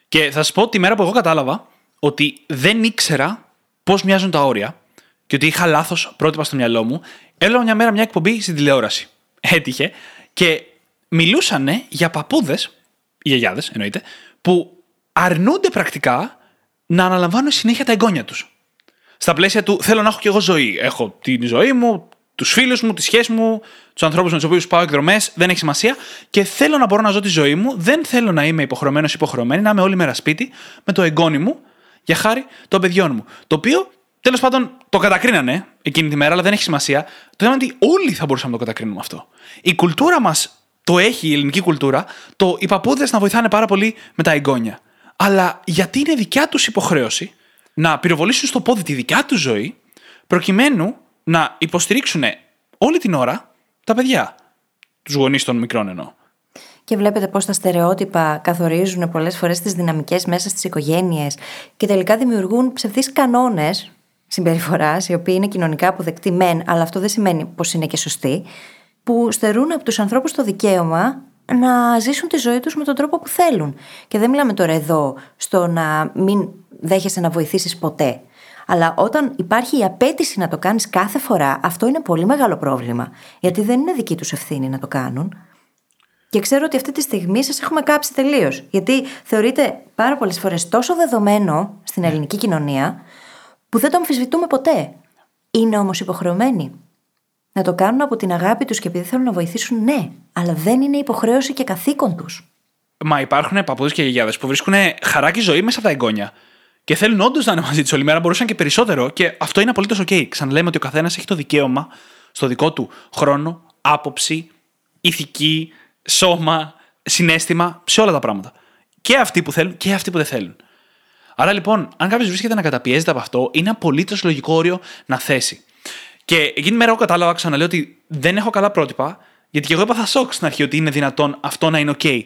Και θα σας πω τη μέρα που εγώ κατάλαβα ότι δεν ήξερα πώς μοιάζουν τα όρια και ότι είχα λάθος πρότυπα στο μυαλό μου, έλαβα μια μέρα μια εκπομπή στην τηλεόραση. Έτυχε και μιλούσαν για παππούδες, οι γιαγιάδες εννοείται, που αρνούνται πρακτικά να αναλαμβάνουν συνέχεια τα εγγόνια τους. Στα πλαίσια του θέλω να έχω κι εγώ ζωή. Έχω την ζωή μου, τους φίλους μου, τη σχέση μου, τους ανθρώπους με τους οποίους πάω εκδρομές, δεν έχει σημασία και θέλω να μπορώ να ζω τη ζωή μου. Δεν θέλω να είμαι υποχρεωμένος ή υποχρεωμένη, να είμαι όλη μέρα σπίτι με το εγγόνι μου για χάρη των παιδιών μου. Το οποίο τέλος πάντων το κατακρίνανε εκείνη τη μέρα, αλλά δεν έχει σημασία. Το θέμα είναι ότι όλοι θα μπορούσαμε να το κατακρίνουμε αυτό. Η κουλτούρα μας το έχει, η ελληνική κουλτούρα, το οι παππούδες να βοηθάνε πάρα πολύ με τα εγγόνια. Αλλά γιατί είναι δικιά τους υποχρέωση να πυροβολήσουν στο πόδι τη δικιά τους ζωή, προκειμένου να υποστηρίξουν όλη την ώρα τα παιδιά. Τους γονείς των μικρών εννοώ.
Και βλέπετε πώς τα στερεότυπα καθορίζουν πολλές φορές τις δυναμικές μέσα στις οικογένειες και τελικά δημιουργούν ψευδείς κανόνες συμπεριφοράς, οι οποίοι είναι κοινωνικά αποδεκτοί μεν, αλλά αυτό δεν σημαίνει πως είναι και σωστοί, που στερούν από τους ανθρώπους το δικαίωμα να ζήσουν τη ζωή τους με τον τρόπο που θέλουν. Και δεν μιλάμε τώρα εδώ στο να μην δέχεσαι να βοηθήσεις ποτέ. Αλλά όταν υπάρχει η απέτηση να το κάνεις κάθε φορά, αυτό είναι πολύ μεγάλο πρόβλημα. Γιατί δεν είναι δική τους ευθύνη να το κάνουν. Και ξέρω ότι αυτή τη στιγμή σας έχουμε κάψει τελείως. Γιατί θεωρείται πάρα πολλές φορές τόσο δεδομένο στην ελληνική κοινωνία, που δεν το αμφισβητούμε ποτέ. Είναι όμως υποχρεωμένοι. Να το κάνουν από την αγάπη τους και επειδή θέλουν να βοηθήσουν, ναι, αλλά δεν είναι υποχρέωση και καθήκον τους.
Μα υπάρχουν παππούδες και γιαγιάδε που βρίσκουν χαράκι ζωή μέσα από τα εγγόνια. Και θέλουν όντως να είναι μαζί τους όλη μέρα, μπορούσαν και περισσότερο. Και αυτό είναι απολύτως OK. Ξαναλέμε ότι ο καθένας έχει το δικαίωμα στο δικό του χρόνο, άποψη, ηθική, σώμα, συνέστημα, σε όλα τα πράγματα. Και αυτοί που θέλουν και αυτοί που δεν θέλουν. Άρα λοιπόν, αν κάποιος βρίσκεται να καταπιέζεται από αυτό, είναι απολύτως λογικό όριο να θέσει. Και εκείνη τη μέρα εγώ κατάλαβα, ξαναλέω, ότι δεν έχω καλά πρότυπα, γιατί και εγώ έπαθα σοκ στην αρχή ότι είναι δυνατόν αυτό να είναι OK.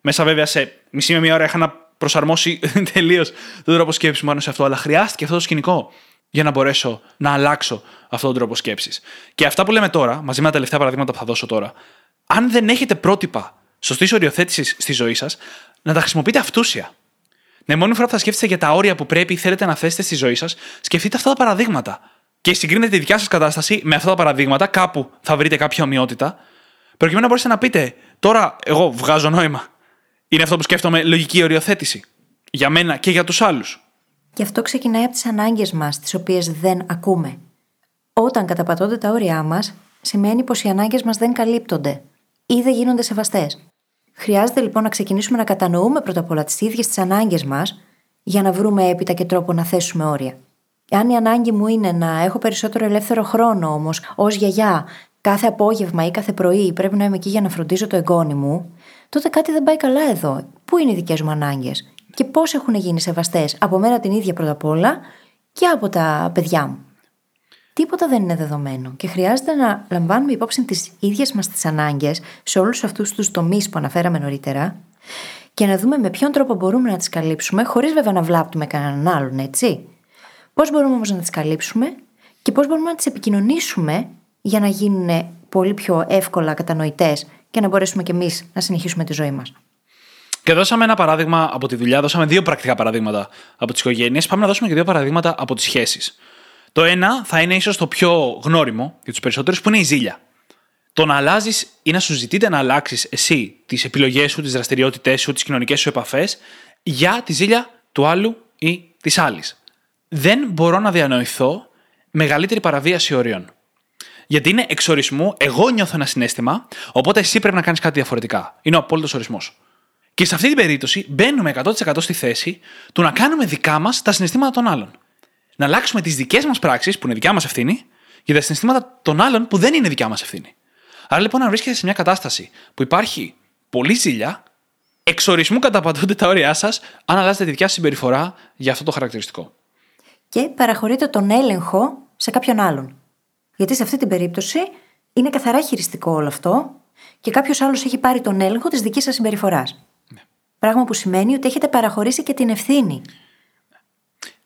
Μέσα βέβαια σε μισή με μία ώρα είχα να προσαρμόσει τελείως τον τρόπο σκέψης μου πάνω σε αυτό, αλλά χρειάστηκε αυτό το σκηνικό για να μπορέσω να αλλάξω αυτόν τον τρόπο σκέψης. Και αυτά που λέμε τώρα, μαζί με τα τελευταία παραδείγματα που θα δώσω τώρα, αν δεν έχετε πρότυπα σωστής οριοθέτησης στη ζωή σας, να τα χρησιμοποιείτε αυτούσια. Ναι, μόνη φορά που θα σκέφτεστε για τα όρια που πρέπει ή θέλετε να θέσετε στη ζωή σας, σκεφτείτε αυτά τα παραδείγματα. Και συγκρίνετε τη δικιά σας κατάσταση με αυτά τα παραδείγματα, κάπου θα βρείτε κάποια ομοιότητα, προκειμένου να μπορέσετε να πείτε, τώρα εγώ βγάζω νόημα. Είναι αυτό που σκέφτομαι λογική οριοθέτηση. Για μένα και για τους άλλους.
Και αυτό ξεκινάει από τις ανάγκες μας, τις οποίες δεν ακούμε. Όταν καταπατώνται τα όρια μας, σημαίνει πως οι ανάγκες μας δεν καλύπτονται ή δεν γίνονται σεβαστές. Χρειάζεται λοιπόν να ξεκινήσουμε να κατανοούμε πρώτα απ' όλα τις ίδιες τις ανάγκες μας, για να βρούμε έπειτα και τρόπο να θέσουμε όρια. Αν η ανάγκη μου είναι να έχω περισσότερο ελεύθερο χρόνο όμως, ως γιαγιά, κάθε απόγευμα ή κάθε πρωί πρέπει να είμαι εκεί για να φροντίζω το εγγόνι μου, τότε κάτι δεν πάει καλά εδώ. Πού είναι οι δικές μου ανάγκες; Και πώς έχουν γίνει σεβαστές; Από μένα την ίδια πρώτα απ' όλα και από τα παιδιά μου. Τίποτα δεν είναι δεδομένο και χρειάζεται να λαμβάνουμε υπόψη τις ίδιες μας τις ανάγκες σε όλους αυτούς τους τομείς που αναφέραμε νωρίτερα και να δούμε με ποιον τρόπο μπορούμε να τις καλύψουμε, χωρίς βέβαια να βλάπτουμε κανέναν άλλον, έτσι. Πώς μπορούμε όμως να τις καλύψουμε και πώς μπορούμε να τις επικοινωνήσουμε για να γίνουν πολύ πιο εύκολα κατανοητές και να μπορέσουμε κι εμείς να συνεχίσουμε τη ζωή μας.
Και δώσαμε ένα παράδειγμα από τη δουλειά, δώσαμε δύο πρακτικά παραδείγματα από τις οικογένειες. Πάμε να δώσουμε και δύο παραδείγματα από τις σχέσεις. Το ένα θα είναι ίσως το πιο γνώριμο για τους περισσότερους, που είναι η ζήλια. Το να αλλάζεις ή να σου ζητείτε να αλλάξεις εσύ τις επιλογές σου, τις δραστηριότητές σου, τις κοινωνικές σου επαφές για τη ζήλια του άλλου ή της άλλης. Δεν μπορώ να διανοηθώ μεγαλύτερη παραβίαση ορίων. Γιατί είναι εξορισμού, εγώ νιώθω ένα συνέστημα, οπότε εσύ πρέπει να κάνεις κάτι διαφορετικά. Είναι ο απόλυτος ορισμός. Και σε αυτή την περίπτωση μπαίνουμε 100% στη θέση του να κάνουμε δικά μας τα συναισθήματα των άλλων να αλλάξουμε τις δικές μας πράξεις, που είναι δικιά μας ευθύνη, για τα συναισθήματα των άλλων που δεν είναι δικιά μας ευθύνη. Άρα λοιπόν, αν βρίσκεστε σε μια κατάσταση που υπάρχει πολλή ζήλια, εξορισμού καταπατούνται τα όρια σας, αν αλλάζετε τη δικιά συμπεριφορά για αυτό το χαρακτηριστικό.
Και παραχωρείτε τον έλεγχο σε κάποιον άλλον. Γιατί σε αυτή την περίπτωση είναι καθαρά χειριστικό όλο αυτό και κάποιος άλλος έχει πάρει τον έλεγχο της δικής σας συμπεριφοράς. Ναι. Πράγμα που σημαίνει ότι έχετε παραχωρήσει και την ευθύνη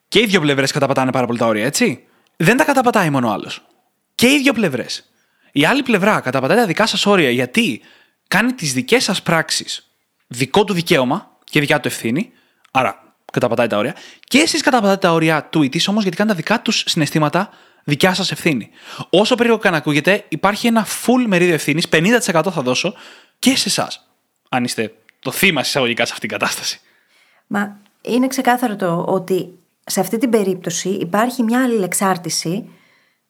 και οι δύο πλευρές καταπατάνε πάρα πολύ τα όρια, έτσι. Δεν τα καταπατάει μόνο ο άλλος. Και οι δύο πλευρές. Η άλλη πλευρά καταπατάει τα δικά σας όρια γιατί κάνει τις δικές σας πράξεις δικό του δικαίωμα και δικιά του ευθύνη, Άρα, καταπατάει τα όρια. Και εσείς καταπατάτε τα όρια του ητή όμως γιατί κάνετε τα δικά τους συναισθήματα δικιά σας ευθύνη. Όσο περίεργο και αν ακούγεται, υπάρχει ένα full μερίδιο ευθύνης, 50% θα δώσω και σε εσάς. Αν είστε το θύμα εισαγωγικά σε αυτήν την κατάσταση.
Μα είναι ξεκάθαρο το ότι σε αυτή την περίπτωση υπάρχει μια αλληλεξάρτηση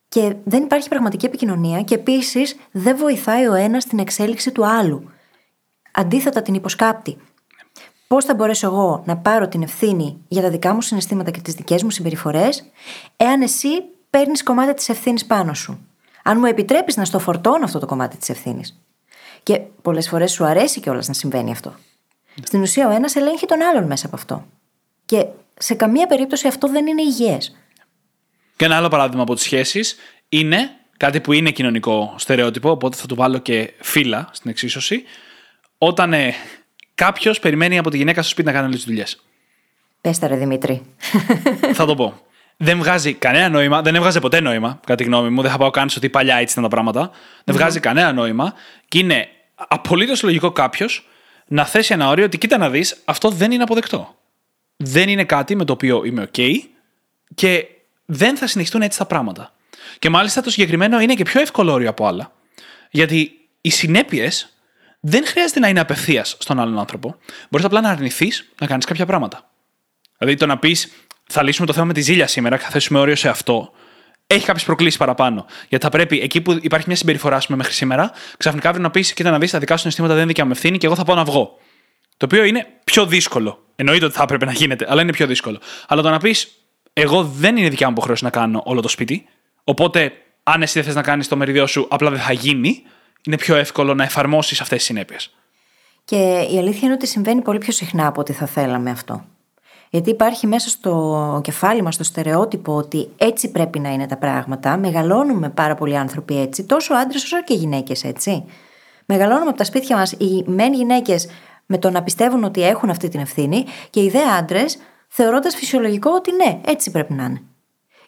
και δεν υπάρχει πραγματική επικοινωνία και επίσης δεν βοηθάει ο ένας στην εξέλιξη του άλλου. Αντίθετα, την υποσκάπτει. Πώς θα μπορέσω εγώ να πάρω την ευθύνη για τα δικά μου συναισθήματα και τις δικές μου συμπεριφορές, εάν εσύ παίρνεις κομμάτι της ευθύνης πάνω σου. Αν μου επιτρέπεις να στο φορτώνω αυτό το κομμάτι της ευθύνης. Και πολλές φορές σου αρέσει κιόλας να συμβαίνει αυτό. Στην ουσία, ο ένας ελέγχει τον άλλον μέσα από αυτό. Και σε καμία περίπτωση αυτό δεν είναι υγιές.
Και ένα άλλο παράδειγμα από τις σχέσεις είναι κάτι που είναι κοινωνικό στερεότυπο, οπότε θα του βάλω και φύλλα στην εξίσωση. Όταν ε, κάποιος περιμένει από τη γυναίκα στο σπίτι να κάνει όλες τις δουλειές.
Πες τα ρε Δημήτρη.
θα το πω. Δεν βγάζει κανένα νόημα, δεν έβγαζε ποτέ νόημα, κατά τη γνώμη μου. Δεν θα πάω καν ότι παλιά έτσι ήταν τα πράγματα. Δεν βγάζει κανένα νόημα και είναι απολύτως λογικό κάποιος να θέσει ένα όριο ότι κοίτα να δεις, αυτό δεν είναι αποδεκτό. Δεν είναι κάτι με το οποίο είμαι OK και δεν θα συνεχιστούν έτσι τα πράγματα. Και μάλιστα το συγκεκριμένο είναι και πιο εύκολο όριο από άλλα. Γιατί οι συνέπειες δεν χρειάζεται να είναι απευθείας στον άλλον άνθρωπο. Μπορείς απλά να αρνηθείς να κάνεις κάποια πράγματα. Δηλαδή το να πεις, θα λύσουμε το θέμα με τη ζήλια σήμερα και θα θέσουμε όριο σε αυτό, έχει κάποιες προκλήσεις παραπάνω. Γιατί θα πρέπει εκεί που υπάρχει μια συμπεριφορά, πούμε, μέχρι σήμερα, ξαφνικά αύριο να πεις: Κοίτα να δεις, τα δικά σου συναισθήματα δεν είναι δικιά μου ευθύνη και εγώ θα πάω να βγω. Το οποίο είναι πιο δύσκολο. Εννοείται ότι θα έπρεπε να γίνεται, αλλά είναι πιο δύσκολο. Αλλά το να πεις: Εγώ δεν είναι δικιά μου υποχρέωση να κάνω όλο το σπίτι. Οπότε, αν εσύ δεν θες να κάνεις το μεριδιό σου, απλά δεν θα γίνει. Είναι πιο εύκολο να εφαρμόσεις αυτές τις συνέπειες.
Και η αλήθεια είναι ότι συμβαίνει πολύ πιο συχνά από ό,τι θα θέλαμε αυτό. Γιατί υπάρχει μέσα στο κεφάλι μας το στερεότυπο ότι έτσι πρέπει να είναι τα πράγματα. Μεγαλώνουμε πάρα πολλοί άνθρωποι έτσι, τόσο άντρες όσο και γυναίκες έτσι. Μεγαλώνουμε από τα σπίτια μας οι μεν γυναίκες με το να πιστεύουν ότι έχουν αυτή την ευθύνη και οι δε άντρες θεωρώντας φυσιολογικό ότι ναι, έτσι πρέπει να είναι.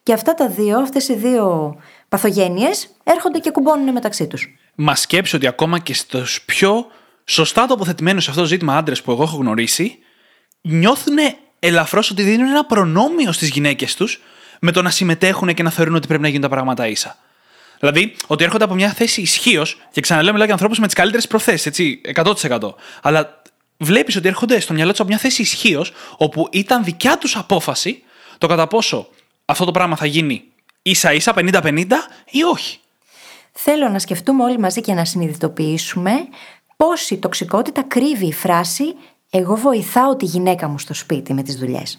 Και αυτά τα δύο, αυτές οι δύο παθογένειες έρχονται και κουμπώνουν μεταξύ τους.
Μα σκέψει ότι ακόμα και στους πιο σωστά τοποθετημένους σε αυτό το ζήτημα άντρες που εγώ έχω γνωρίσει, νιώθουν ελαφρώς ότι δίνουν ένα προνόμιο στις γυναίκες τους με το να συμμετέχουν και να θεωρούν ότι πρέπει να γίνουν τα πράγματα ίσα. Δηλαδή, ότι έρχονται από μια θέση ισχύως, και ξαναλέω, μιλάω για ανθρώπους με τις καλύτερες προθέσεις, έτσι, 100%. Αλλά βλέπεις ότι έρχονται στο μυαλό τους από μια θέση ισχύως, όπου ήταν δικιά τους απόφαση το κατά πόσο αυτό το πράγμα θα γίνει ίσα ίσα, 50-50 ή όχι.
Θέλω να σκεφτούμε όλοι μαζί και να συνειδητοποιήσουμε πόση τοξικότητα κρύβει η φράση εγώ βοηθάω τη γυναίκα μου στο σπίτι με τις δουλειές.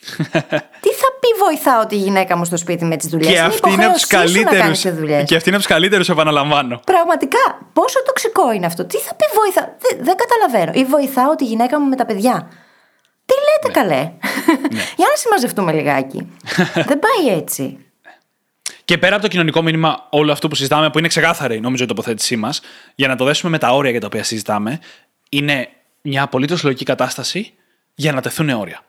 Τι θα πει βοηθάω τη γυναίκα μου στο σπίτι με τις δουλειές;
Και αυτή είναι από του καλύτερου. Και αυτή είναι από του καλύτερου, επαναλαμβάνω.
Πραγματικά. Πόσο τοξικό είναι αυτό; Τι θα πει βοηθά. Δεν, δεν καταλαβαίνω. Ή βοηθάω τη γυναίκα μου με τα παιδιά. Τι λέτε ναι. καλέ; Ναι. Για να συμμαζευτούμε λιγάκι. δεν πάει έτσι.
Και πέρα από το κοινωνικό μήνυμα, όλο αυτό που συζητάμε, που είναι ξεκάθαρη νομίζω η τοποθέτησή μας, για να το δέσουμε με τα όρια για τα οποία συζητάμε, είναι μια απολύτως λογική κατάσταση για να τεθούν όρια.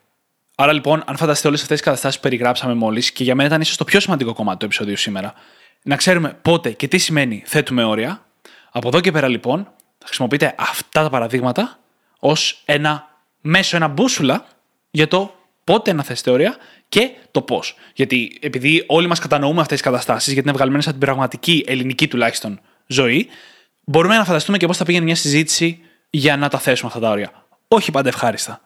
Άρα λοιπόν, αν φανταστείτε όλες αυτές τις καταστάσεις που περιγράψαμε μόλις, και για μένα ήταν ίσως το πιο σημαντικό κομμάτι του επεισοδίου σήμερα, να ξέρουμε πότε και τι σημαίνει θέτουμε όρια, από εδώ και πέρα λοιπόν, θα χρησιμοποιείτε αυτά τα παραδείγματα ως ένα μέσο, ένα μπούσουλα για το πότε να θέσετε όρια και το πώς. Γιατί επειδή όλοι μας κατανοούμε αυτές τις καταστάσεις, γιατί είναι βγαλμένε από την πραγματική ελληνική τουλάχιστον ζωή, μπορούμε να φανταστούμε και πώς θα πήγαινε μια συζήτηση για να τα θέσουμε αυτά τα όρια. Όχι πάντα ευχάριστα.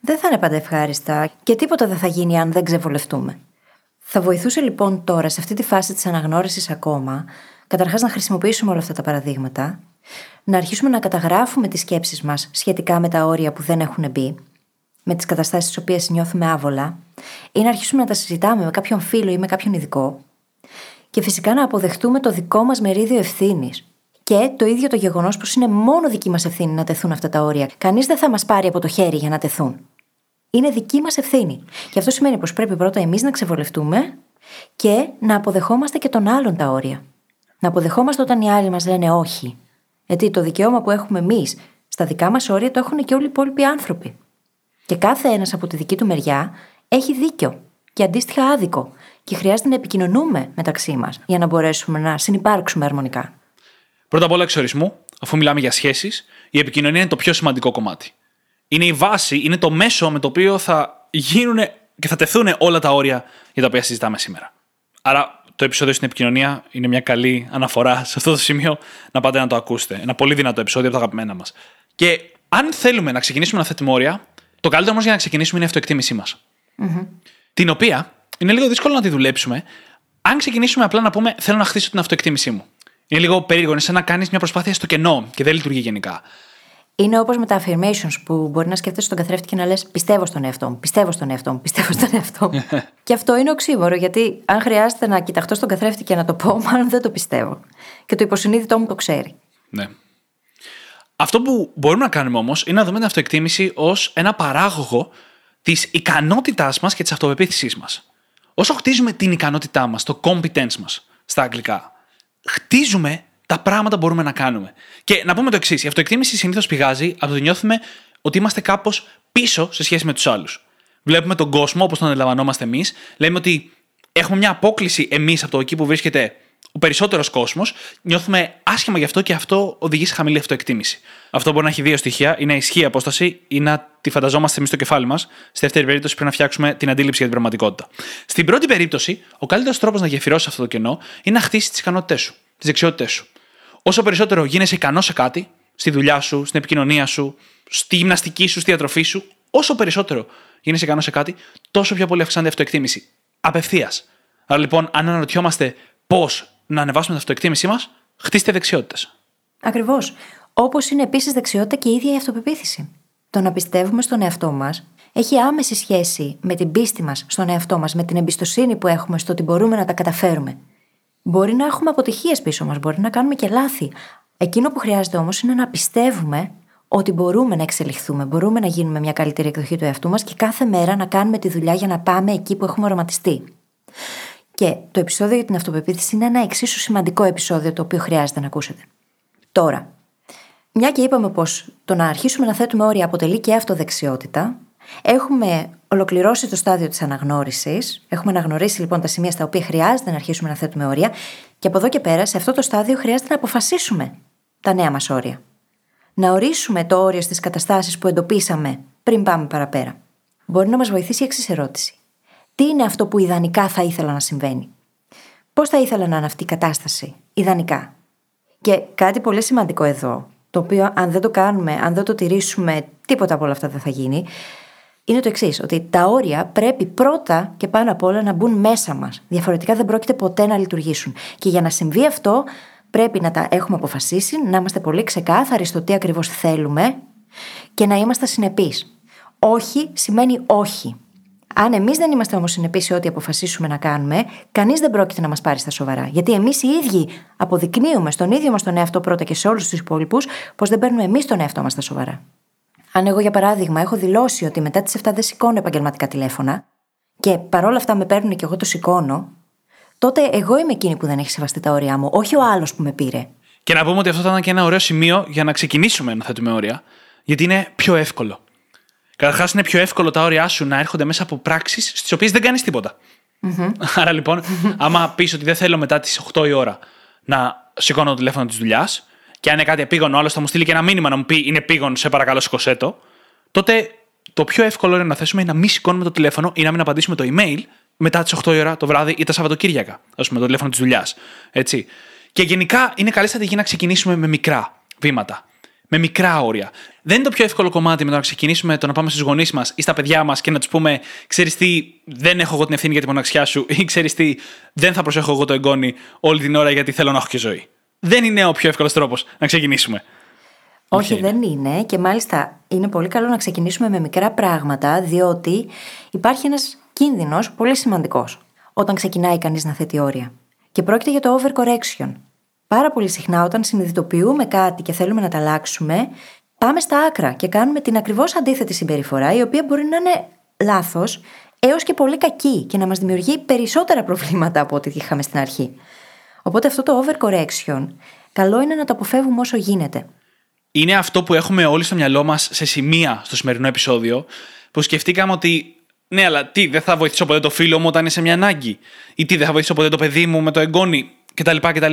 Δεν θα είναι πάντα ευχάριστα και τίποτα δεν θα γίνει αν δεν ξεβολευτούμε. Θα βοηθούσε λοιπόν τώρα, σε αυτή τη φάση της αναγνώρισης ακόμα, καταρχάς να χρησιμοποιήσουμε όλα αυτά τα παραδείγματα, να αρχίσουμε να καταγράφουμε τις σκέψεις μας σχετικά με τα όρια που δεν έχουν μπει, με τις καταστάσεις τις οποίες νιώθουμε άβολα, ή να αρχίσουμε να τα συζητάμε με κάποιον φίλο ή με κάποιον ειδικό, και φυσικά να αποδεχτούμε το δικό μας μερίδιο ευθύνης και το ίδιο το γεγονός πως είναι μόνο δική μας ευθύνη να τεθούν αυτά τα όρια. Κανείς δεν θα μας πάρει από το χέρι για να τεθούν. Είναι δική μας ευθύνη. Και αυτό σημαίνει πως πρέπει πρώτα εμείς να ξεβολευτούμε και να αποδεχόμαστε και τον άλλον τα όρια. Να αποδεχόμαστε όταν οι άλλοι μας λένε όχι. Γιατί το δικαίωμα που έχουμε εμείς στα δικά μας όρια το έχουν και όλοι οι υπόλοιποι άνθρωποι. Και κάθε ένας από τη δική του μεριά έχει δίκιο και αντίστοιχα άδικο. Και χρειάζεται να επικοινωνούμε μεταξύ μας για να μπορέσουμε να συνεπάρξουμε αρμονικά.
Πρώτα απ' όλα, εξορισμού, αφού μιλάμε για σχέσεις, η επικοινωνία είναι το πιο σημαντικό κομμάτι. είναι η βάση, είναι το μέσο με το οποίο θα γίνουν και θα τεθούν όλα τα όρια για τα οποία συζητάμε σήμερα. Άρα το επεισόδιο στην επικοινωνία είναι μια καλή αναφορά σε αυτό το σημείο να πάτε να το ακούσετε. Ένα πολύ δυνατό επεισόδιο από τα αγαπημένα μας. Και αν θέλουμε να ξεκινήσουμε να θέτουμε όρια, το καλύτερο όμως για να ξεκινήσουμε είναι η αυτοεκτίμησή μας.
Mm-hmm.
Την οποία είναι λίγο δύσκολο να τη δουλέψουμε αν ξεκινήσουμε απλά να πούμε Θέλω να χτίσω την αυτοεκτίμησή μου. Είναι λίγο περίεργο, είναι σαν να κάνεις μια προσπάθεια στο κενό και δεν λειτουργεί γενικά.
Είναι όπως με τα affirmations που μπορεί να σκέφτεσαι στον καθρέφτη και να λες: Πιστεύω στον εαυτό μου, πιστεύω στον εαυτό μου, πιστεύω στον εαυτό μου. και αυτό είναι οξύμορο, γιατί αν χρειάζεται να κοιταχτώ στον καθρέφτη και να το πω, μάλλον δεν το πιστεύω. Και το υποσυνείδητό μου το ξέρει.
Ναι. Αυτό που μπορούμε να κάνουμε όμως είναι να δούμε την αυτοεκτίμηση ως ένα παράγωγο της ικανότητάς μας και της αυτοπεποίθησής μας. Όσο χτίζουμε την ικανότητά μας, το competence μας στα αγγλικά, χτίζουμε τα πράγματα που μπορούμε να κάνουμε. Και να πούμε το εξής: η αυτοεκτίμηση συνήθως πηγάζει από το ότι νιώθουμε ότι είμαστε κάπως πίσω σε σχέση με τους άλλους. Βλέπουμε τον κόσμο όπως τον αντιλαμβανόμαστε εμείς, λέμε ότι έχουμε μια απόκληση εμείς από το εκεί που βρίσκεται ο περισσότερος κόσμος, νιώθουμε άσχημα γι' αυτό και αυτό οδηγεί σε χαμηλή αυτοεκτίμηση. Αυτό μπορεί να έχει δύο στοιχεία: ή να ισχύει η απόσταση ή να τη φανταζόμαστε εμείς στο κεφάλι μας. Στη δεύτερη περίπτωση πρέπει να φτιάξουμε την αντίληψη για την πραγματικότητα. Στην πρώτη περίπτωση, ο καλύτερος τρόπος να γεφυρώσεις αυτό το κενό είναι να χτίσεις τις ικανότητές σου, τις δεξιότητές σου. Όσο περισσότερο γίνεσαι ικανός σε κάτι, στη δουλειά σου, στην επικοινωνία σου, στη γυμναστική σου, στη διατροφή σου, όσο περισσότερο γίνεσαι ικανός σε κάτι, τόσο πιο πολύ αυξάνεται η αυτοεκτίμηση. Απευθείας. Άρα λοιπόν, αν αναρωτιόμαστε πώς να ανεβάσουμε την αυτοεκτίμησή μας, χτίστε δεξιότητες.
Ακριβώς. Όπως είναι επίσης δεξιότητα και η ίδια η αυτοπεποίθηση. Το να πιστεύουμε στον εαυτό μας έχει άμεση σχέση με την πίστη μας στον εαυτό μας, με την εμπιστοσύνη που έχουμε στο ότι μπορούμε να τα καταφέρουμε. Μπορεί να έχουμε αποτυχίες πίσω μας, μπορεί να κάνουμε και λάθη. Εκείνο που χρειάζεται όμως είναι να πιστεύουμε ότι μπορούμε να εξελιχθούμε, μπορούμε να γίνουμε μια καλύτερη εκδοχή του εαυτού μας και κάθε μέρα να κάνουμε τη δουλειά για να πάμε εκεί που έχουμε οραματιστεί. Και το επεισόδιο για την αυτοπεποίθηση είναι ένα εξίσου σημαντικό επεισόδιο το οποίο χρειάζεται να ακούσετε. Τώρα, μια και είπαμε πως το να αρχίσουμε να θέτουμε όρια αποτελεί και αυτοδεξιότητα, έχουμε ολοκληρώσει το στάδιο της αναγνώρισης. Έχουμε αναγνωρίσει λοιπόν τα σημεία στα οποία χρειάζεται να αρχίσουμε να θέτουμε όρια, και από εδώ και πέρα, σε αυτό το στάδιο, χρειάζεται να αποφασίσουμε τα νέα μας όρια. Να ορίσουμε το όριο στις καταστάσεις που εντοπίσαμε πριν πάμε παραπέρα. Μπορεί να μας βοηθήσει η εξής ερώτηση. Τι είναι αυτό που ιδανικά θα ήθελα να συμβαίνει; Πώς θα ήθελα να είναι αυτή η κατάσταση, ιδανικά; Και κάτι πολύ σημαντικό εδώ, το οποίο αν δεν το κάνουμε, αν δεν το τηρήσουμε, τίποτα από όλα αυτά δεν θα γίνει, είναι το εξής, ότι τα όρια πρέπει πρώτα και πάνω απ' όλα να μπουν μέσα μας. Διαφορετικά δεν πρόκειται ποτέ να λειτουργήσουν. Και για να συμβεί αυτό, πρέπει να τα έχουμε αποφασίσει, να είμαστε πολύ ξεκάθαροι στο τι ακριβώς θέλουμε και να είμαστε συνεπείς. Όχι σημαίνει όχι. Αν εμείς δεν είμαστε όμως συνεπείς σε ό,τι αποφασίσουμε να κάνουμε, κανείς δεν πρόκειται να μας πάρει στα σοβαρά. Γιατί εμείς οι ίδιοι αποδεικνύουμε στον ίδιο μας τον εαυτό πρώτα και σε όλους τους υπόλοιπους πως δεν παίρνουμε εμείς τον εαυτό μας στα σοβαρά. Αν εγώ, για παράδειγμα, έχω δηλώσει ότι μετά τις 7 δεν σηκώνω επαγγελματικά τηλέφωνα και παρόλα αυτά με παίρνουν και εγώ το σηκώνω, τότε εγώ είμαι εκείνη που δεν έχει σεβαστεί τα όρια μου, όχι ο άλλος που με πήρε.
Και να πούμε ότι αυτό θα ήταν και ένα ωραίο σημείο για να ξεκινήσουμε να θέτουμε όρια, γιατί είναι πιο εύκολο. Καταρχάς, είναι πιο εύκολο τα όρια σου να έρχονται μέσα από πράξεις στις οποίες δεν κάνεις Άρα λοιπόν, άμα πεις ότι δεν θέλω μετά τις 8 η ώρα να σηκώνω το τηλέφωνο της δουλειάς, και αν είναι κάτι επίγον, ο άλλος θα μου στείλει και ένα μήνυμα να μου πει Είναι επίγον, σε παρακαλώ, σηκωσέ το, τότε το πιο εύκολο είναι να θέσουμε είναι να μην σηκώνουμε το τηλέφωνο ή να μην απαντήσουμε το email μετά τις 8 η ώρα το βράδυ ή τα Σαββατοκύριακα. Α πούμε, το τηλέφωνο της δουλειάς. Έτσι. Και γενικά είναι καλή στρατηγική να ξεκινήσουμε με μικρά βήματα με μικρά όρια. Δεν είναι το πιο εύκολο κομμάτι με το να ξεκινήσουμε το να πάμε στους γονείς μας ή στα παιδιά μας και να τους πούμε: Ξέρεις τι, δεν έχω εγώ την ευθύνη για τη μοναξιά σου, ή ξέρεις τι, δεν θα προσέχω εγώ το εγγόνι όλη την ώρα γιατί θέλω να έχω και ζωή. Δεν είναι ο πιο εύκολος τρόπος να ξεκινήσουμε.
Όχι, δεν είναι. Και μάλιστα είναι πολύ καλό να ξεκινήσουμε με μικρά πράγματα, διότι υπάρχει ένας κίνδυνος πολύ σημαντικός όταν ξεκινάει κανείς να θέτει όρια. Και πρόκειται για το overcorrection. Πάρα πολύ συχνά όταν συνειδητοποιούμε κάτι και θέλουμε να τα αλλάξουμε, πάμε στα άκρα και κάνουμε την ακριβώς αντίθετη συμπεριφορά, η οποία μπορεί να είναι λάθος έως και πολύ κακή και να μας δημιουργεί περισσότερα προβλήματα από ό,τι είχαμε στην αρχή. Οπότε αυτό το overcorrection, καλό είναι να το αποφεύγουμε όσο γίνεται.
Είναι αυτό που έχουμε όλοι στο μυαλό μας σε σημεία στο σημερινό επεισόδιο, που σκεφτήκαμε ότι ναι, αλλά τι, δεν θα βοηθήσω ποτέ το φίλο μου όταν είναι σε μια ανάγκη, ή τι, δεν θα βοηθήσω ποτέ το παιδί μου με το εγγόνι κτλ. κτλ.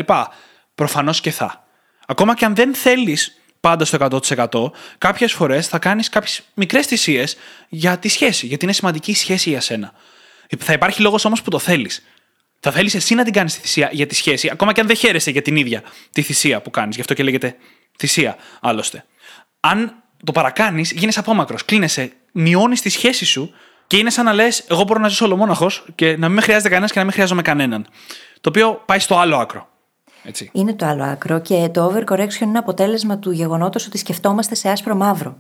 Προφανώς και θα. Ακόμα και αν δεν θέλεις πάντα στο 100%, κάποιες φορές θα κάνεις κάποιες μικρές θυσίες για τη σχέση, γιατί είναι σημαντική η σχέση για σένα. Θα υπάρχει λόγος όμως που το θέλεις. Θα θέλεις εσύ να την κάνεις τη θυσία για τη σχέση, ακόμα και αν δεν χαίρεσαι για την ίδια τη θυσία που κάνεις. Γι' αυτό και λέγεται θυσία, άλλωστε. Αν το παρακάνεις, γίνει απόμακρος, κλείνεσαι, μειώνεις τη σχέση σου και είναι σαν να λες: Εγώ μπορώ να ζήσω ολομόναχος και να μην με χρειάζεται κανένας και να μην χρειάζομαι κανέναν. Το οποίο πάει στο άλλο άκρο. Έτσι.
Είναι το άλλο άκρο και το overcorrection είναι αποτέλεσμα του γεγονότος ότι σκεφτόμαστε σε άσπρο μαύρο.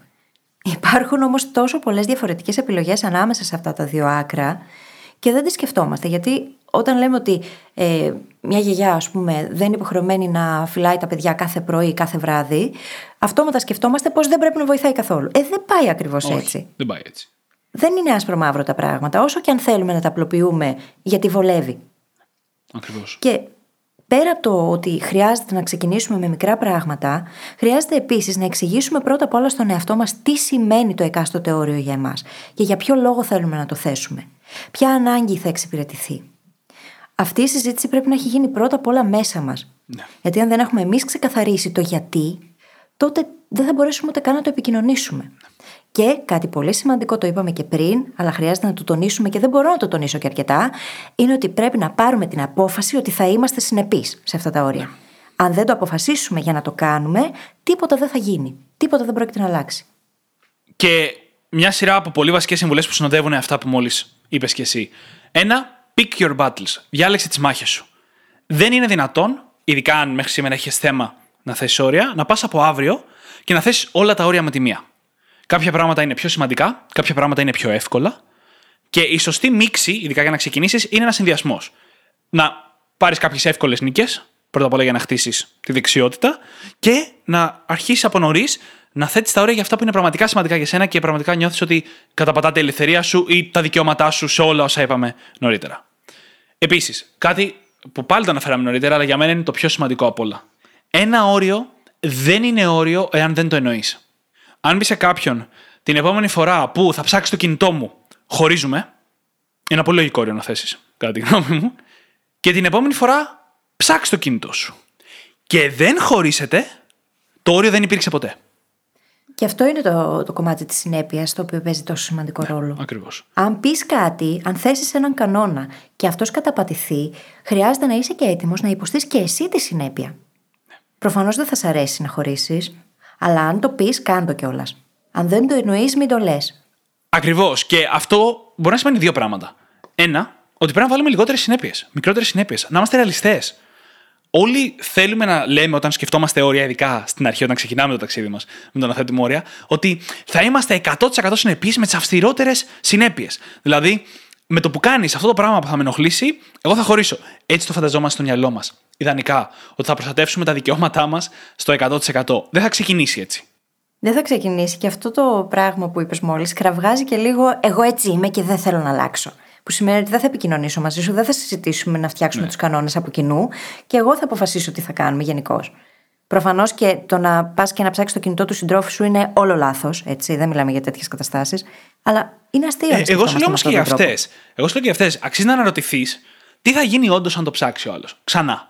Υπάρχουν όμως τόσο πολλές διαφορετικές επιλογές ανάμεσα σε αυτά τα δύο άκρα και δεν τις σκεφτόμαστε. Γιατί όταν λέμε ότι ε, μια γιαγιά, ας πούμε, δεν είναι υποχρεωμένη να φυλάει τα παιδιά κάθε πρωί, κάθε βράδυ, αυτόματα σκεφτόμαστε πως δεν πρέπει να βοηθάει καθόλου. Ε, δεν πάει ακριβώς έτσι.
Δεν πάει έτσι.
Δεν είναι άσπρο μαύρο τα πράγματα, όσο και αν θέλουμε να τα απλοποιούμε, γιατί βολεύει.
Ακριβώς.
Και πέρα από το ότι χρειάζεται να ξεκινήσουμε με μικρά πράγματα, χρειάζεται επίσης να εξηγήσουμε πρώτα απ' όλα στον εαυτό μας τι σημαίνει το εκάστοτε όριο για εμάς και για ποιο λόγο θέλουμε να το θέσουμε. Ποια ανάγκη θα εξυπηρετηθεί. Αυτή η συζήτηση πρέπει να έχει γίνει πρώτα απ' όλα μέσα μας.
Ναι.
Γιατί αν δεν έχουμε εμείς ξεκαθαρίσει το γιατί, τότε δεν θα μπορέσουμε ούτε καν να το επικοινωνήσουμε. Και κάτι πολύ σημαντικό, το είπαμε και πριν, αλλά χρειάζεται να το τονίσουμε και δεν μπορώ να το τονίσω και αρκετά, είναι ότι πρέπει να πάρουμε την απόφαση ότι θα είμαστε συνεπείς σε αυτά τα όρια. Αν δεν το αποφασίσουμε για να το κάνουμε, τίποτα δεν θα γίνει. Τίποτα δεν πρόκειται να αλλάξει.
Και μια σειρά από πολύ βασικές συμβουλές που συνοδεύουν αυτά που μόλις είπες και εσύ. Ένα, pick your battles. Διάλεξε τις μάχες σου. Δεν είναι δυνατόν, ειδικά αν μέχρι σήμερα έχεις θέμα να θέσει όρια, να πας από αύριο και να θέσει όλα τα όρια με τη μία. Κάποια πράγματα είναι πιο σημαντικά, κάποια πράγματα είναι πιο εύκολα. Και η σωστή μίξη, ειδικά για να ξεκινήσεις, είναι ένας συνδυασμός. Να πάρεις κάποιες εύκολες νίκες, πρώτα απ' όλα για να χτίσεις τη δεξιότητα, και να αρχίσεις από νωρίς να θέτεις τα όρια για αυτά που είναι πραγματικά σημαντικά για σένα και πραγματικά νιώθεις ότι καταπατάτε η ελευθερία σου ή τα δικαιώματά σου σε όλα όσα είπαμε νωρίτερα. Επίσης, κάτι που πάλι το αναφέραμε νωρίτερα, αλλά για μένα είναι το πιο σημαντικό απ' όλα. Ένα όριο δεν είναι όριο εάν δεν το εννοείς. Αν πει σε κάποιον την επόμενη φορά που θα ψάξει το κινητό μου, χωρίζουμε, είναι ένα πολύ λογικό όριο να θέσεις, κατά τη γνώμη μου, και την επόμενη φορά ψάξει το κινητό σου. Και δεν χωρίσετε, το όριο δεν υπήρξε ποτέ.
Και αυτό είναι το, το κομμάτι της συνέπειας, το οποίο παίζει τόσο σημαντικό ρόλο.
Ακριβώς.
Αν πεις κάτι, αν θέσεις έναν κανόνα και αυτός καταπατηθεί, χρειάζεται να είσαι και έτοιμος να υποστείς και εσύ τη συνέπεια. Προφανώς δεν θα σ' αρέσει να χωρίσεις, αλλά αν το πεις, κάντο κιόλας. Αν δεν το εννοείς, μην το λες.
Ακριβώς. Και αυτό μπορεί να σημαίνει δύο πράγματα. Ένα, ότι πρέπει να βάλουμε λιγότερες συνέπειες, μικρότερες συνέπειες. Να είμαστε ρεαλιστές. Όλοι θέλουμε να λέμε όταν σκεφτόμαστε όρια, ειδικά στην αρχή, όταν ξεκινάμε το ταξίδι μας με το να θέτουμε όρια, ότι θα είμαστε 100% συνεπείς με τις αυστηρότερες συνέπειες. Δηλαδή, με το που κάνεις αυτό το πράγμα που θα με ενοχλήσει, εγώ θα χωρίσω. Έτσι το φανταζόμαστε στο μυαλό μας. Ιδανικά. Ότι θα προστατεύσουμε τα δικαιώματά μας στο 100%. Δεν θα ξεκινήσει έτσι.
Δεν θα ξεκινήσει και αυτό το πράγμα που είπες μόλις κραυγάζει και λίγο Εγώ έτσι είμαι και δεν θέλω να αλλάξω. Που σημαίνει ότι δεν θα επικοινωνήσω μαζί σου, δεν θα συζητήσουμε να φτιάξουμε
Ναι.
τους κανόνες από κοινού και εγώ θα αποφασίσω τι θα κάνουμε γενικώς. Προφανώς και το να πας και να ψάξεις το κινητό του συντρόφου σου είναι όλο λάθος, έτσι. Δεν μιλάμε για τέτοιες καταστάσεις. Αλλά είναι αστείο. να
Ε, εγώ σου
σκεφτόμαστε
λέω όμως
με
και για
αυτόν τον τρόπο.
αυτές. Εγώ σου λέω και για αυτές. Αξίζει να αναρωτηθείς τι θα γίνει όντως αν το ψάξει ο άλλος. Ξανά.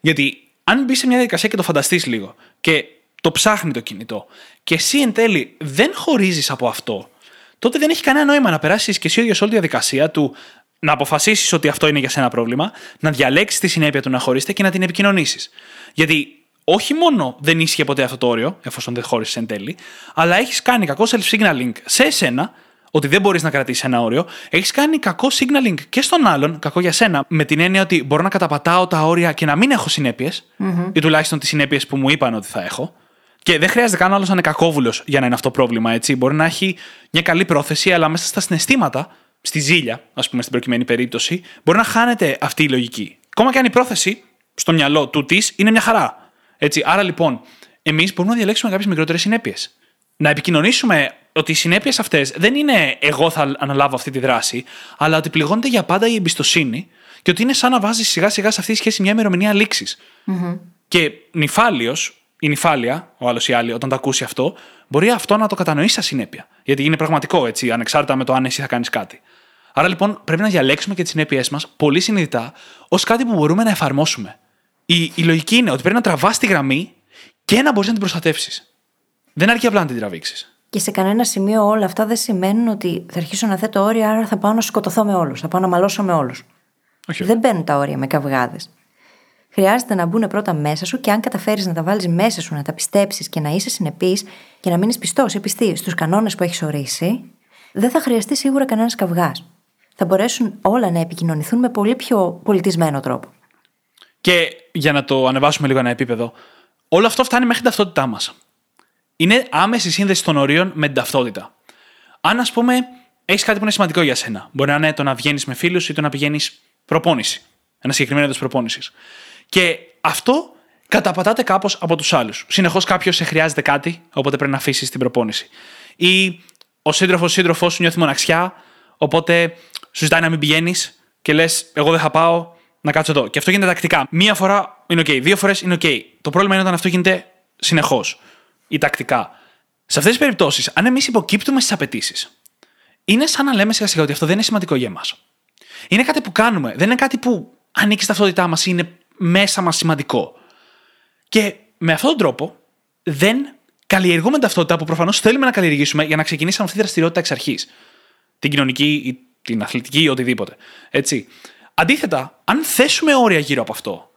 Γιατί αν μπει σε μια διαδικασία και το φανταστείς λίγο και το ψάχνει το κινητό και εσύ εν τέλει δεν χωρίζεις από αυτό, τότε δεν έχει κανένα νόημα να περάσεις και εσύ ο ίδιος όλη τη διαδικασία του να αποφασίσεις ότι αυτό είναι για σένα πρόβλημα, να διαλέξεις τη συνέπεια του να χωρίσετε και να την επικοινωνήσεις. Γιατί όχι μόνο δεν ίσχυε ποτέ αυτό το όριο, εφόσον δεν χώρισες εν τέλει, αλλά έχεις κάνει κακό self-signaling σε εσένα, ότι δεν μπορείς να κρατήσεις ένα όριο, έχεις κάνει κακό signaling και στον άλλον, κακό για σένα, με την έννοια ότι μπορώ να καταπατάω τα όρια και να μην έχω συνέπειες, ή τουλάχιστον τις συνέπειες που μου είπαν ότι θα έχω. Και δεν χρειάζεται καν ο άλλος να είναι κακόβουλος για να είναι αυτό πρόβλημα, έτσι. Μπορεί να έχει μια καλή πρόθεση, αλλά μέσα στα συναισθήματα, στη ζήλια, ας πούμε, στην προκειμένη περίπτωση, μπορεί να χάνεται αυτή η λογική. Ακόμα και αν η πρόθεση στο μυαλό του της είναι μια χαρά. Έτσι. Άρα λοιπόν, εμείς μπορούμε να διαλέξουμε κάποιες μικρότερες συνέπειες. Να επικοινωνήσουμε ότι οι συνέπειες αυτές δεν είναι εγώ θα αναλάβω αυτή τη δράση, αλλά ότι πληγώνεται για πάντα η εμπιστοσύνη και ότι είναι σαν να βάζεις σιγά σιγά σε αυτή τη σχέση μια ημερομηνία λήξης. Και νυφάλιος, η νυφάλια, ο άλλος ή άλλη, όταν το ακούσει αυτό, μπορεί αυτό να το κατανοήσει σαν συνέπεια. Γιατί είναι πραγματικό έτσι, ανεξάρτητα με το αν εσύ θα κάνεις κάτι. Άρα λοιπόν πρέπει να διαλέξουμε και τις συνέπειές μας πολύ συνειδητά ως κάτι που μπορούμε να εφαρμόσουμε. Η, η λογική είναι ότι πρέπει να τραβάς τη γραμμή και να μπορείς να την προστατεύσεις. Δεν αρκεί απλά να την τραβήξεις.
Και σε κανένα σημείο όλα αυτά δεν σημαίνουν ότι θα αρχίσω να θέτω όρια, άρα θα πάω να σκοτωθώ με όλους. Θα πάω να μαλώσω με όλους.
Όχι.
Δεν μπαίνουν τα όρια με καυγάδες. Χρειάζεται να μπουν πρώτα μέσα σου και αν καταφέρεις να τα βάλεις μέσα σου, να τα πιστέψεις και να είσαι συνεπής και να μείνεις πιστός ή πιστή στους κανόνες που έχεις ορίσει, δεν θα χρειαστεί σίγουρα κανένας καυγάς. Θα μπορέσουν όλα να επικοινωνηθούν με πολύ πιο πολιτισμένο τρόπο.
Και για να το ανεβάσουμε λίγο ένα επίπεδο, όλο αυτό φτάνει μέχρι την ταυτότητά μας. Είναι άμεση σύνδεση των ορίων με την ταυτότητα. Αν, ας πούμε, έχεις κάτι που είναι σημαντικό για σένα, μπορεί να είναι το να βγαίνεις με φίλους ή το να πηγαίνεις προπόνηση. Ένα συγκεκριμένο είδος προπόνησης. Και αυτό καταπατάται κάπως από τους άλλους. Συνεχώς κάποιος σε χρειάζεται κάτι, οπότε πρέπει να αφήσεις την προπόνηση. Ή ο σύντροφος σύντροφός σου νιώθει μοναξιά, οπότε σου ζητάει να μην πηγαίνεις και λες: Εγώ δεν θα πάω, να κάτσω εδώ. Και αυτό γίνεται τακτικά. Μία φορά είναι OK, δύο φορές είναι OK. Το πρόβλημα είναι όταν αυτό γίνεται συνεχώς ή τακτικά. Σε αυτές τις περιπτώσεις, αν εμείς υποκύπτουμε στις απαιτήσεις, είναι σαν να λέμε σιγά σιγά ότι αυτό δεν είναι σημαντικό για εμάς. Είναι κάτι που κάνουμε, δεν είναι κάτι που ανήκει στα ταυτότητά μας ή είναι μέσα μας σημαντικό. Και με αυτόν τον τρόπο δεν καλλιεργούμε ταυτότητα που προφανώς θέλουμε να καλλιεργήσουμε για να ξεκινήσουμε αυτή τη δραστηριότητα εξ αρχής. Την κοινωνική ή την αθλητική ή οτιδήποτε. Έτσι. Αντίθετα, αν θέσουμε όρια γύρω από αυτό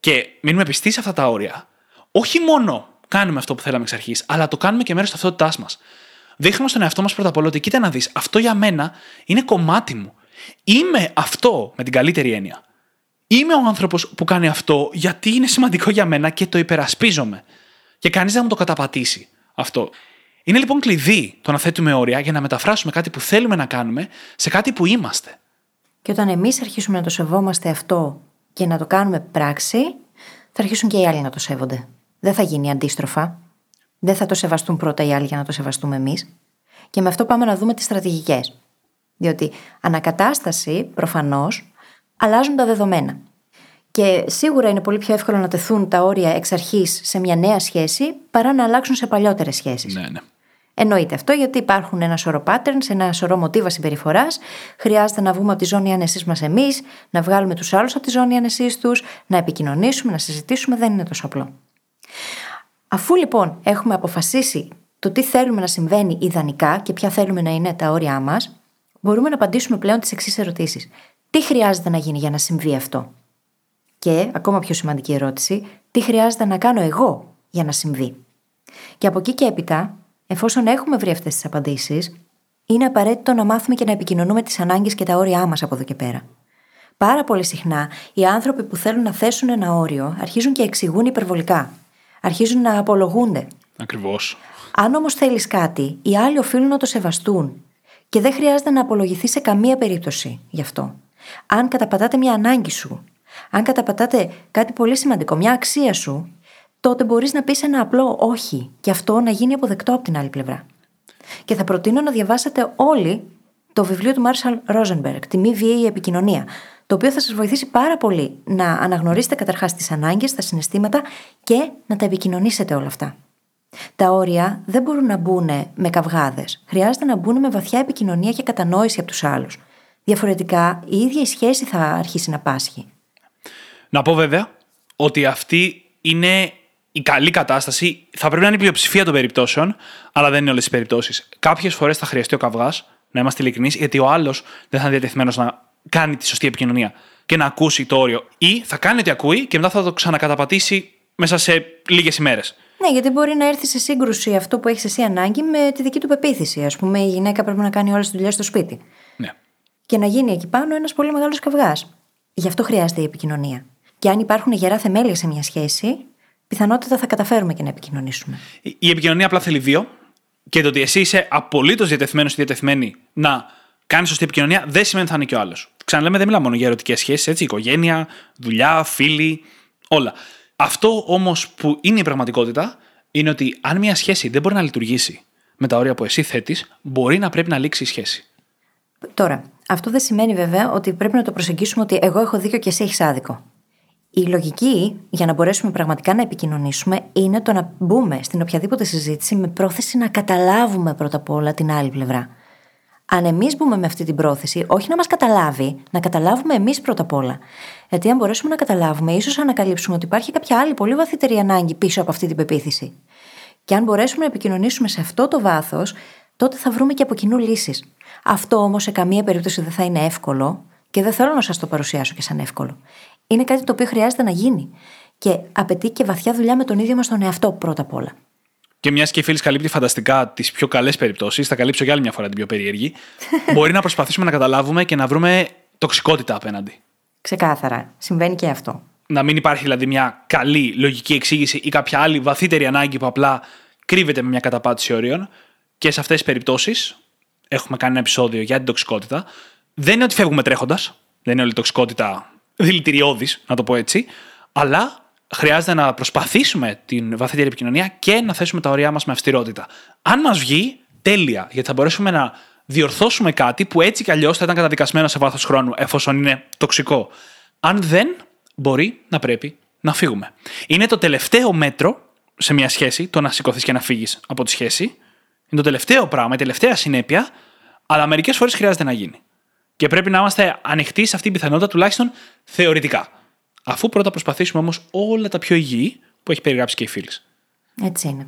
και μείνουμε πιστοί σε αυτά τα όρια, όχι μόνο κάνουμε αυτό που θέλαμε εξ αρχής, αλλά το κάνουμε και μέρος της ταυτότητάς μας. Δείχνουμε στον εαυτό μας πρώτα απ' όλα ότι κοίτα να δεις, αυτό για μένα είναι κομμάτι μου. Είμαι αυτό με την καλύτερη έννοια. Είμαι ο άνθρωπος που κάνει αυτό γιατί είναι σημαντικό για μένα και το υπερασπίζομαι. Και κανείς δεν μου το καταπατήσει αυτό. Είναι λοιπόν κλειδί το να θέτουμε όρια για να μεταφράσουμε κάτι που θέλουμε να κάνουμε σε κάτι που είμαστε.
Και όταν εμείς αρχίσουμε να το σεβόμαστε αυτό και να το κάνουμε πράξη, θα αρχίσουν και οι άλλοι να το σέβονται. Δεν θα γίνει αντίστροφα. Δεν θα το σεβαστούν πρώτα οι άλλοι για να το σεβαστούμε εμείς. Και με αυτό πάμε να δούμε τις στρατηγικές. Διότι ανακατάσταση, προφανώς, αλλάζουν τα δεδομένα. Και σίγουρα είναι πολύ πιο εύκολο να τεθούν τα όρια εξ αρχής σε μια νέα σχέση παρά να αλλάξουν σε παλιότερες σχέσεις.
Ναι, ναι.
Εννοείται αυτό γιατί υπάρχουν ένα σωρό patterns, ένα σωρό μοτίβα συμπεριφοράς. Χρειάζεται να βγούμε από τη ζώνη άνεσής μας εμείς, να βγάλουμε τους άλλους από τη ζώνη άνεσής τους, να επικοινωνήσουμε, να συζητήσουμε. Δεν είναι τόσο απλό. Αφού λοιπόν έχουμε αποφασίσει το τι θέλουμε να συμβαίνει ιδανικά και ποια θέλουμε να είναι τα όρια μας, μπορούμε να απαντήσουμε πλέον τις εξής ερωτήσεις. Τι χρειάζεται να γίνει για να συμβεί αυτό; Και, ακόμα πιο σημαντική ερώτηση, τι χρειάζεται να κάνω εγώ για να συμβεί; Και από εκεί και έπειτα, εφόσον έχουμε βρει αυτές τις απαντήσεις, είναι απαραίτητο να μάθουμε και να επικοινωνούμε τις ανάγκες και τα όρια μας από εδώ και πέρα. Πάρα πολύ συχνά οι άνθρωποι που θέλουν να θέσουν ένα όριο αρχίζουν και εξηγούν υπερβολικά. Αρχίζουν να απολογούνται.
Ακριβώς.
Αν όμως θέλεις κάτι, οι άλλοι οφείλουν να το σεβαστούν. Και δεν χρειάζεται να απολογηθεί σε καμία περίπτωση γι' αυτό. Αν καταπατάτε μια ανάγκη σου, αν καταπατάτε κάτι πολύ σημαντικό, μια αξία σου, τότε μπορείς να πεις ένα απλό όχι και αυτό να γίνει αποδεκτό από την άλλη πλευρά. Και θα προτείνω να διαβάσετε όλοι το βιβλίο του Μάρσαλ Ρόζενμπεργκ, Τη μη βίαιη επικοινωνία, το οποίο θα σας βοηθήσει πάρα πολύ να αναγνωρίσετε καταρχάς τις ανάγκες, τα συναισθήματα και να τα επικοινωνήσετε όλα αυτά. Τα όρια δεν μπορούν να μπουν με καυγάδες. Χρειάζεται να μπουν με βαθιά επικοινωνία και κατανόηση από τους άλλους. Διαφορετικά, η ίδια η σχέση θα αρχίσει να πάσχει.
Να πω βέβαια ότι αυτή είναι η καλή κατάσταση. Θα πρέπει να είναι η πλειοψηφία των περιπτώσεων, αλλά δεν είναι όλες οι περιπτώσεις. Κάποιες φορές θα χρειαστεί ο καυγάς, να είμαστε ειλικρινείς, γιατί ο άλλος δεν θα είναι διατεθειμένος να κάνει τη σωστή επικοινωνία και να ακούσει το όριο. Ή θα κάνει ότι ακούει και μετά θα το ξανακαταπατήσει μέσα σε λίγες ημέρες.
Ναι, γιατί μπορεί να έρθει σε σύγκρουση αυτό που έχεις εσύ ανάγκη με τη δική του πεποίθηση. Α πούμε, η γυναίκα πρέπει να κάνει όλες τις δουλειές στο σπίτι.
Ναι.
Και να γίνει εκεί πάνω ένας πολύ μεγάλος καυγάς. Γι' αυτό χρειάζεται η επικοινωνία. Και αν υπάρχουν γερά θεμέλια σε μια σχέση, πιθανότατα θα καταφέρουμε και να επικοινωνήσουμε.
Η επικοινωνία απλά θέλει δύο. Και το ότι εσύ είσαι απολύτως διατεθειμένος ή διατεθειμένη να κάνεις σωστή επικοινωνία δεν σημαίνει ότι θα είναι και ο άλλος. Ξαναλέμε, δεν μιλάμε μόνο για ερωτικές σχέσεις, έτσι. Οικογένεια, δουλειά, φίλοι, όλα. Αυτό όμως που είναι η πραγματικότητα είναι ότι αν μια σχέση δεν μπορεί να λειτουργήσει με τα όρια που εσύ θέτεις, μπορεί να πρέπει να λήξει η σχέση.
Τώρα, αυτό δεν σημαίνει βέβαια ότι πρέπει να το προσεγγίσουμε ότι εγώ έχω δίκιο και εσύ έχεις άδικο. Η λογική για να μπορέσουμε πραγματικά να επικοινωνήσουμε είναι το να μπούμε στην οποιαδήποτε συζήτηση με πρόθεση να καταλάβουμε πρώτα απ' όλα την άλλη πλευρά. Αν εμείς μπούμε με αυτή την πρόθεση, όχι να μας καταλάβει, να καταλάβουμε εμείς πρώτα απ' όλα. Γιατί αν μπορέσουμε να καταλάβουμε, ίσως ανακαλύψουμε ότι υπάρχει κάποια άλλη πολύ βαθύτερη ανάγκη πίσω από αυτή την πεποίθηση. Και αν μπορέσουμε να επικοινωνήσουμε σε αυτό το βάθος, τότε θα βρούμε και από κοινού λύσεις. Αυτό όμως σε καμία περίπτωση δεν θα είναι εύκολο και δεν θέλω να σας το παρουσιάσω και σαν εύκολο. Είναι κάτι το οποίο χρειάζεται να γίνει. Και απαιτεί και βαθιά δουλειά με τον ίδιο μας τον εαυτό πρώτα απ' όλα.
Και μιας και η φίλης καλύπτει φανταστικά τις πιο καλές περιπτώσεις, θα καλύψω για άλλη μια φορά την πιο περίεργη. μπορεί να προσπαθήσουμε να καταλάβουμε και να βρούμε τοξικότητα απέναντι.
Ξεκάθαρα. Συμβαίνει και αυτό.
Να μην υπάρχει δηλαδή μια καλή λογική εξήγηση ή κάποια άλλη βαθύτερη ανάγκη που απλά κρύβεται με μια καταπάτηση όριων. Και σε αυτές τις περιπτώσεις, έχουμε κάνει ένα επεισόδιο για την τοξικότητα. Δεν είναι ότι φεύγουμε τρέχοντας. Δεν είναι όλη η τοξικότητα δηλητηριώδης, να το πω έτσι. Αλλά χρειάζεται να προσπαθήσουμε την βαθύτερη επικοινωνία και να θέσουμε τα ωριά μας με αυστηρότητα. Αν μας βγει, τέλεια, γιατί θα μπορέσουμε να διορθώσουμε κάτι που έτσι κι αλλιώς θα ήταν καταδικασμένο σε βάθος χρόνου, εφόσον είναι τοξικό. Αν δεν, μπορεί να πρέπει να φύγουμε. Είναι το τελευταίο μέτρο σε μια σχέση, το να σηκωθείς και να φύγεις από τη σχέση. Είναι το τελευταίο πράγμα, η τελευταία συνέπεια, αλλά μερικές φορές χρειάζεται να γίνει. Και πρέπει να είμαστε ανοιχτοί σε αυτή την πιθανότητα, τουλάχιστον θεωρητικά. Αφού πρώτα προσπαθήσουμε όμως όλα τα πιο υγιή που έχει περιγράψει και η φίλη.
Έτσι είναι.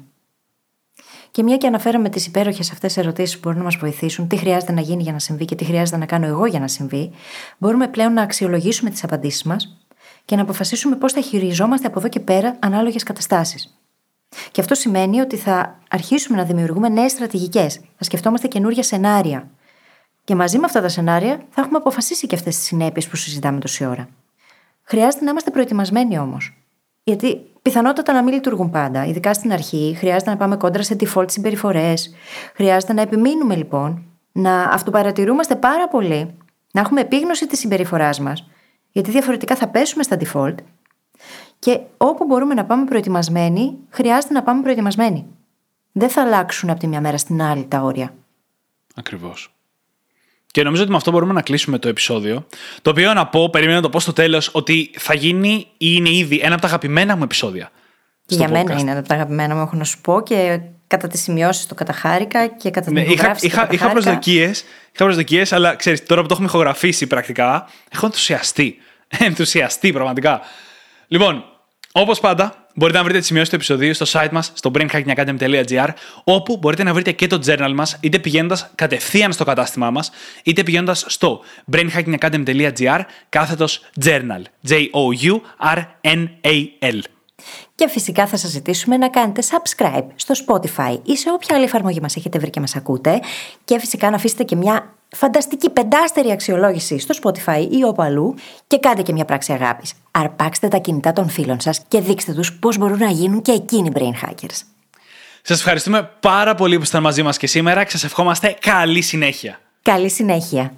Και μια και αναφέραμε τις υπέροχες αυτές ερωτήσεις που μπορούν να μας βοηθήσουν, τι χρειάζεται να γίνει για να συμβεί και τι χρειάζεται να κάνω εγώ για να συμβεί, μπορούμε πλέον να αξιολογήσουμε τις απαντήσεις μας και να αποφασίσουμε πώς θα χειριζόμαστε από εδώ και πέρα ανάλογες καταστάσεις. Και αυτό σημαίνει ότι θα αρχίσουμε να δημιουργούμε νέες στρατηγικές, να σκεφτόμαστε καινούργια σενάρια. Και μαζί με αυτά τα σενάρια θα έχουμε αποφασίσει και αυτές τις συνέπειες που συζητάμε τόση ώρα. Χρειάζεται να είμαστε προετοιμασμένοι όμως. Γιατί πιθανότατα να μην λειτουργούν πάντα, ειδικά στην αρχή, χρειάζεται να πάμε κόντρα σε default συμπεριφορές. Χρειάζεται να επιμείνουμε λοιπόν, να αυτοπαρατηρούμαστε πάρα πολύ, να έχουμε επίγνωση της συμπεριφοράς μας, γιατί διαφορετικά θα πέσουμε στα default. Και όπου μπορούμε να πάμε προετοιμασμένοι, χρειάζεται να πάμε προετοιμασμένοι. Δεν θα αλλάξουν από τη μια μέρα στην άλλη τα όρια.
Ακριβώς. Και νομίζω ότι με αυτό μπορούμε να κλείσουμε το επεισόδιο. Το οποίο να πω, περιμένω να το πω στο τέλος, ότι θα γίνει ή είναι ήδη ένα από τα αγαπημένα μου επεισόδια.
Και για podcast. μένα είναι ένα από τα αγαπημένα μου, έχω να σου πω και κατά τις σημειώσεις το καταχάρηκα και κατά την ναι,
είχα, είχα, είχα προσδοκίες, είχα προσδοκίες, αλλά ξέρεις, τώρα που το έχουμε ηχογραφήσει πρακτικά, έχω ενθουσιαστεί. ενθουσιαστεί πραγματικά. Λοιπόν, όπως πάντα, μπορείτε να βρείτε τις σημειώσεις του επεισοδίου στο site μας, στο brainhackingacademy.gr, όπου μπορείτε να βρείτε και το journal μας, είτε πηγαίνοντας κατευθείαν στο κατάστημά μας, είτε πηγαίνοντας στο brainhackingacademy.gr κάθετος journal. J-O-U-R-N-A-L.
Και φυσικά θα σας ζητήσουμε να κάνετε subscribe στο Spotify ή σε όποια άλλη εφαρμογή μας έχετε βρει και μας ακούτε και φυσικά να αφήσετε και μια φανταστική πεντάστερη αξιολόγηση στο Spotify ή όπου αλλού και κάντε και μια πράξη αγάπης. Αρπάξτε τα κινητά των φίλων σας και δείξτε τους πώς μπορούν να γίνουν και εκείνοι brain hackers.
Σας ευχαριστούμε πάρα πολύ που ήσασταν μαζί μας και σήμερα και σας ευχόμαστε καλή συνέχεια.
Καλή συνέχεια.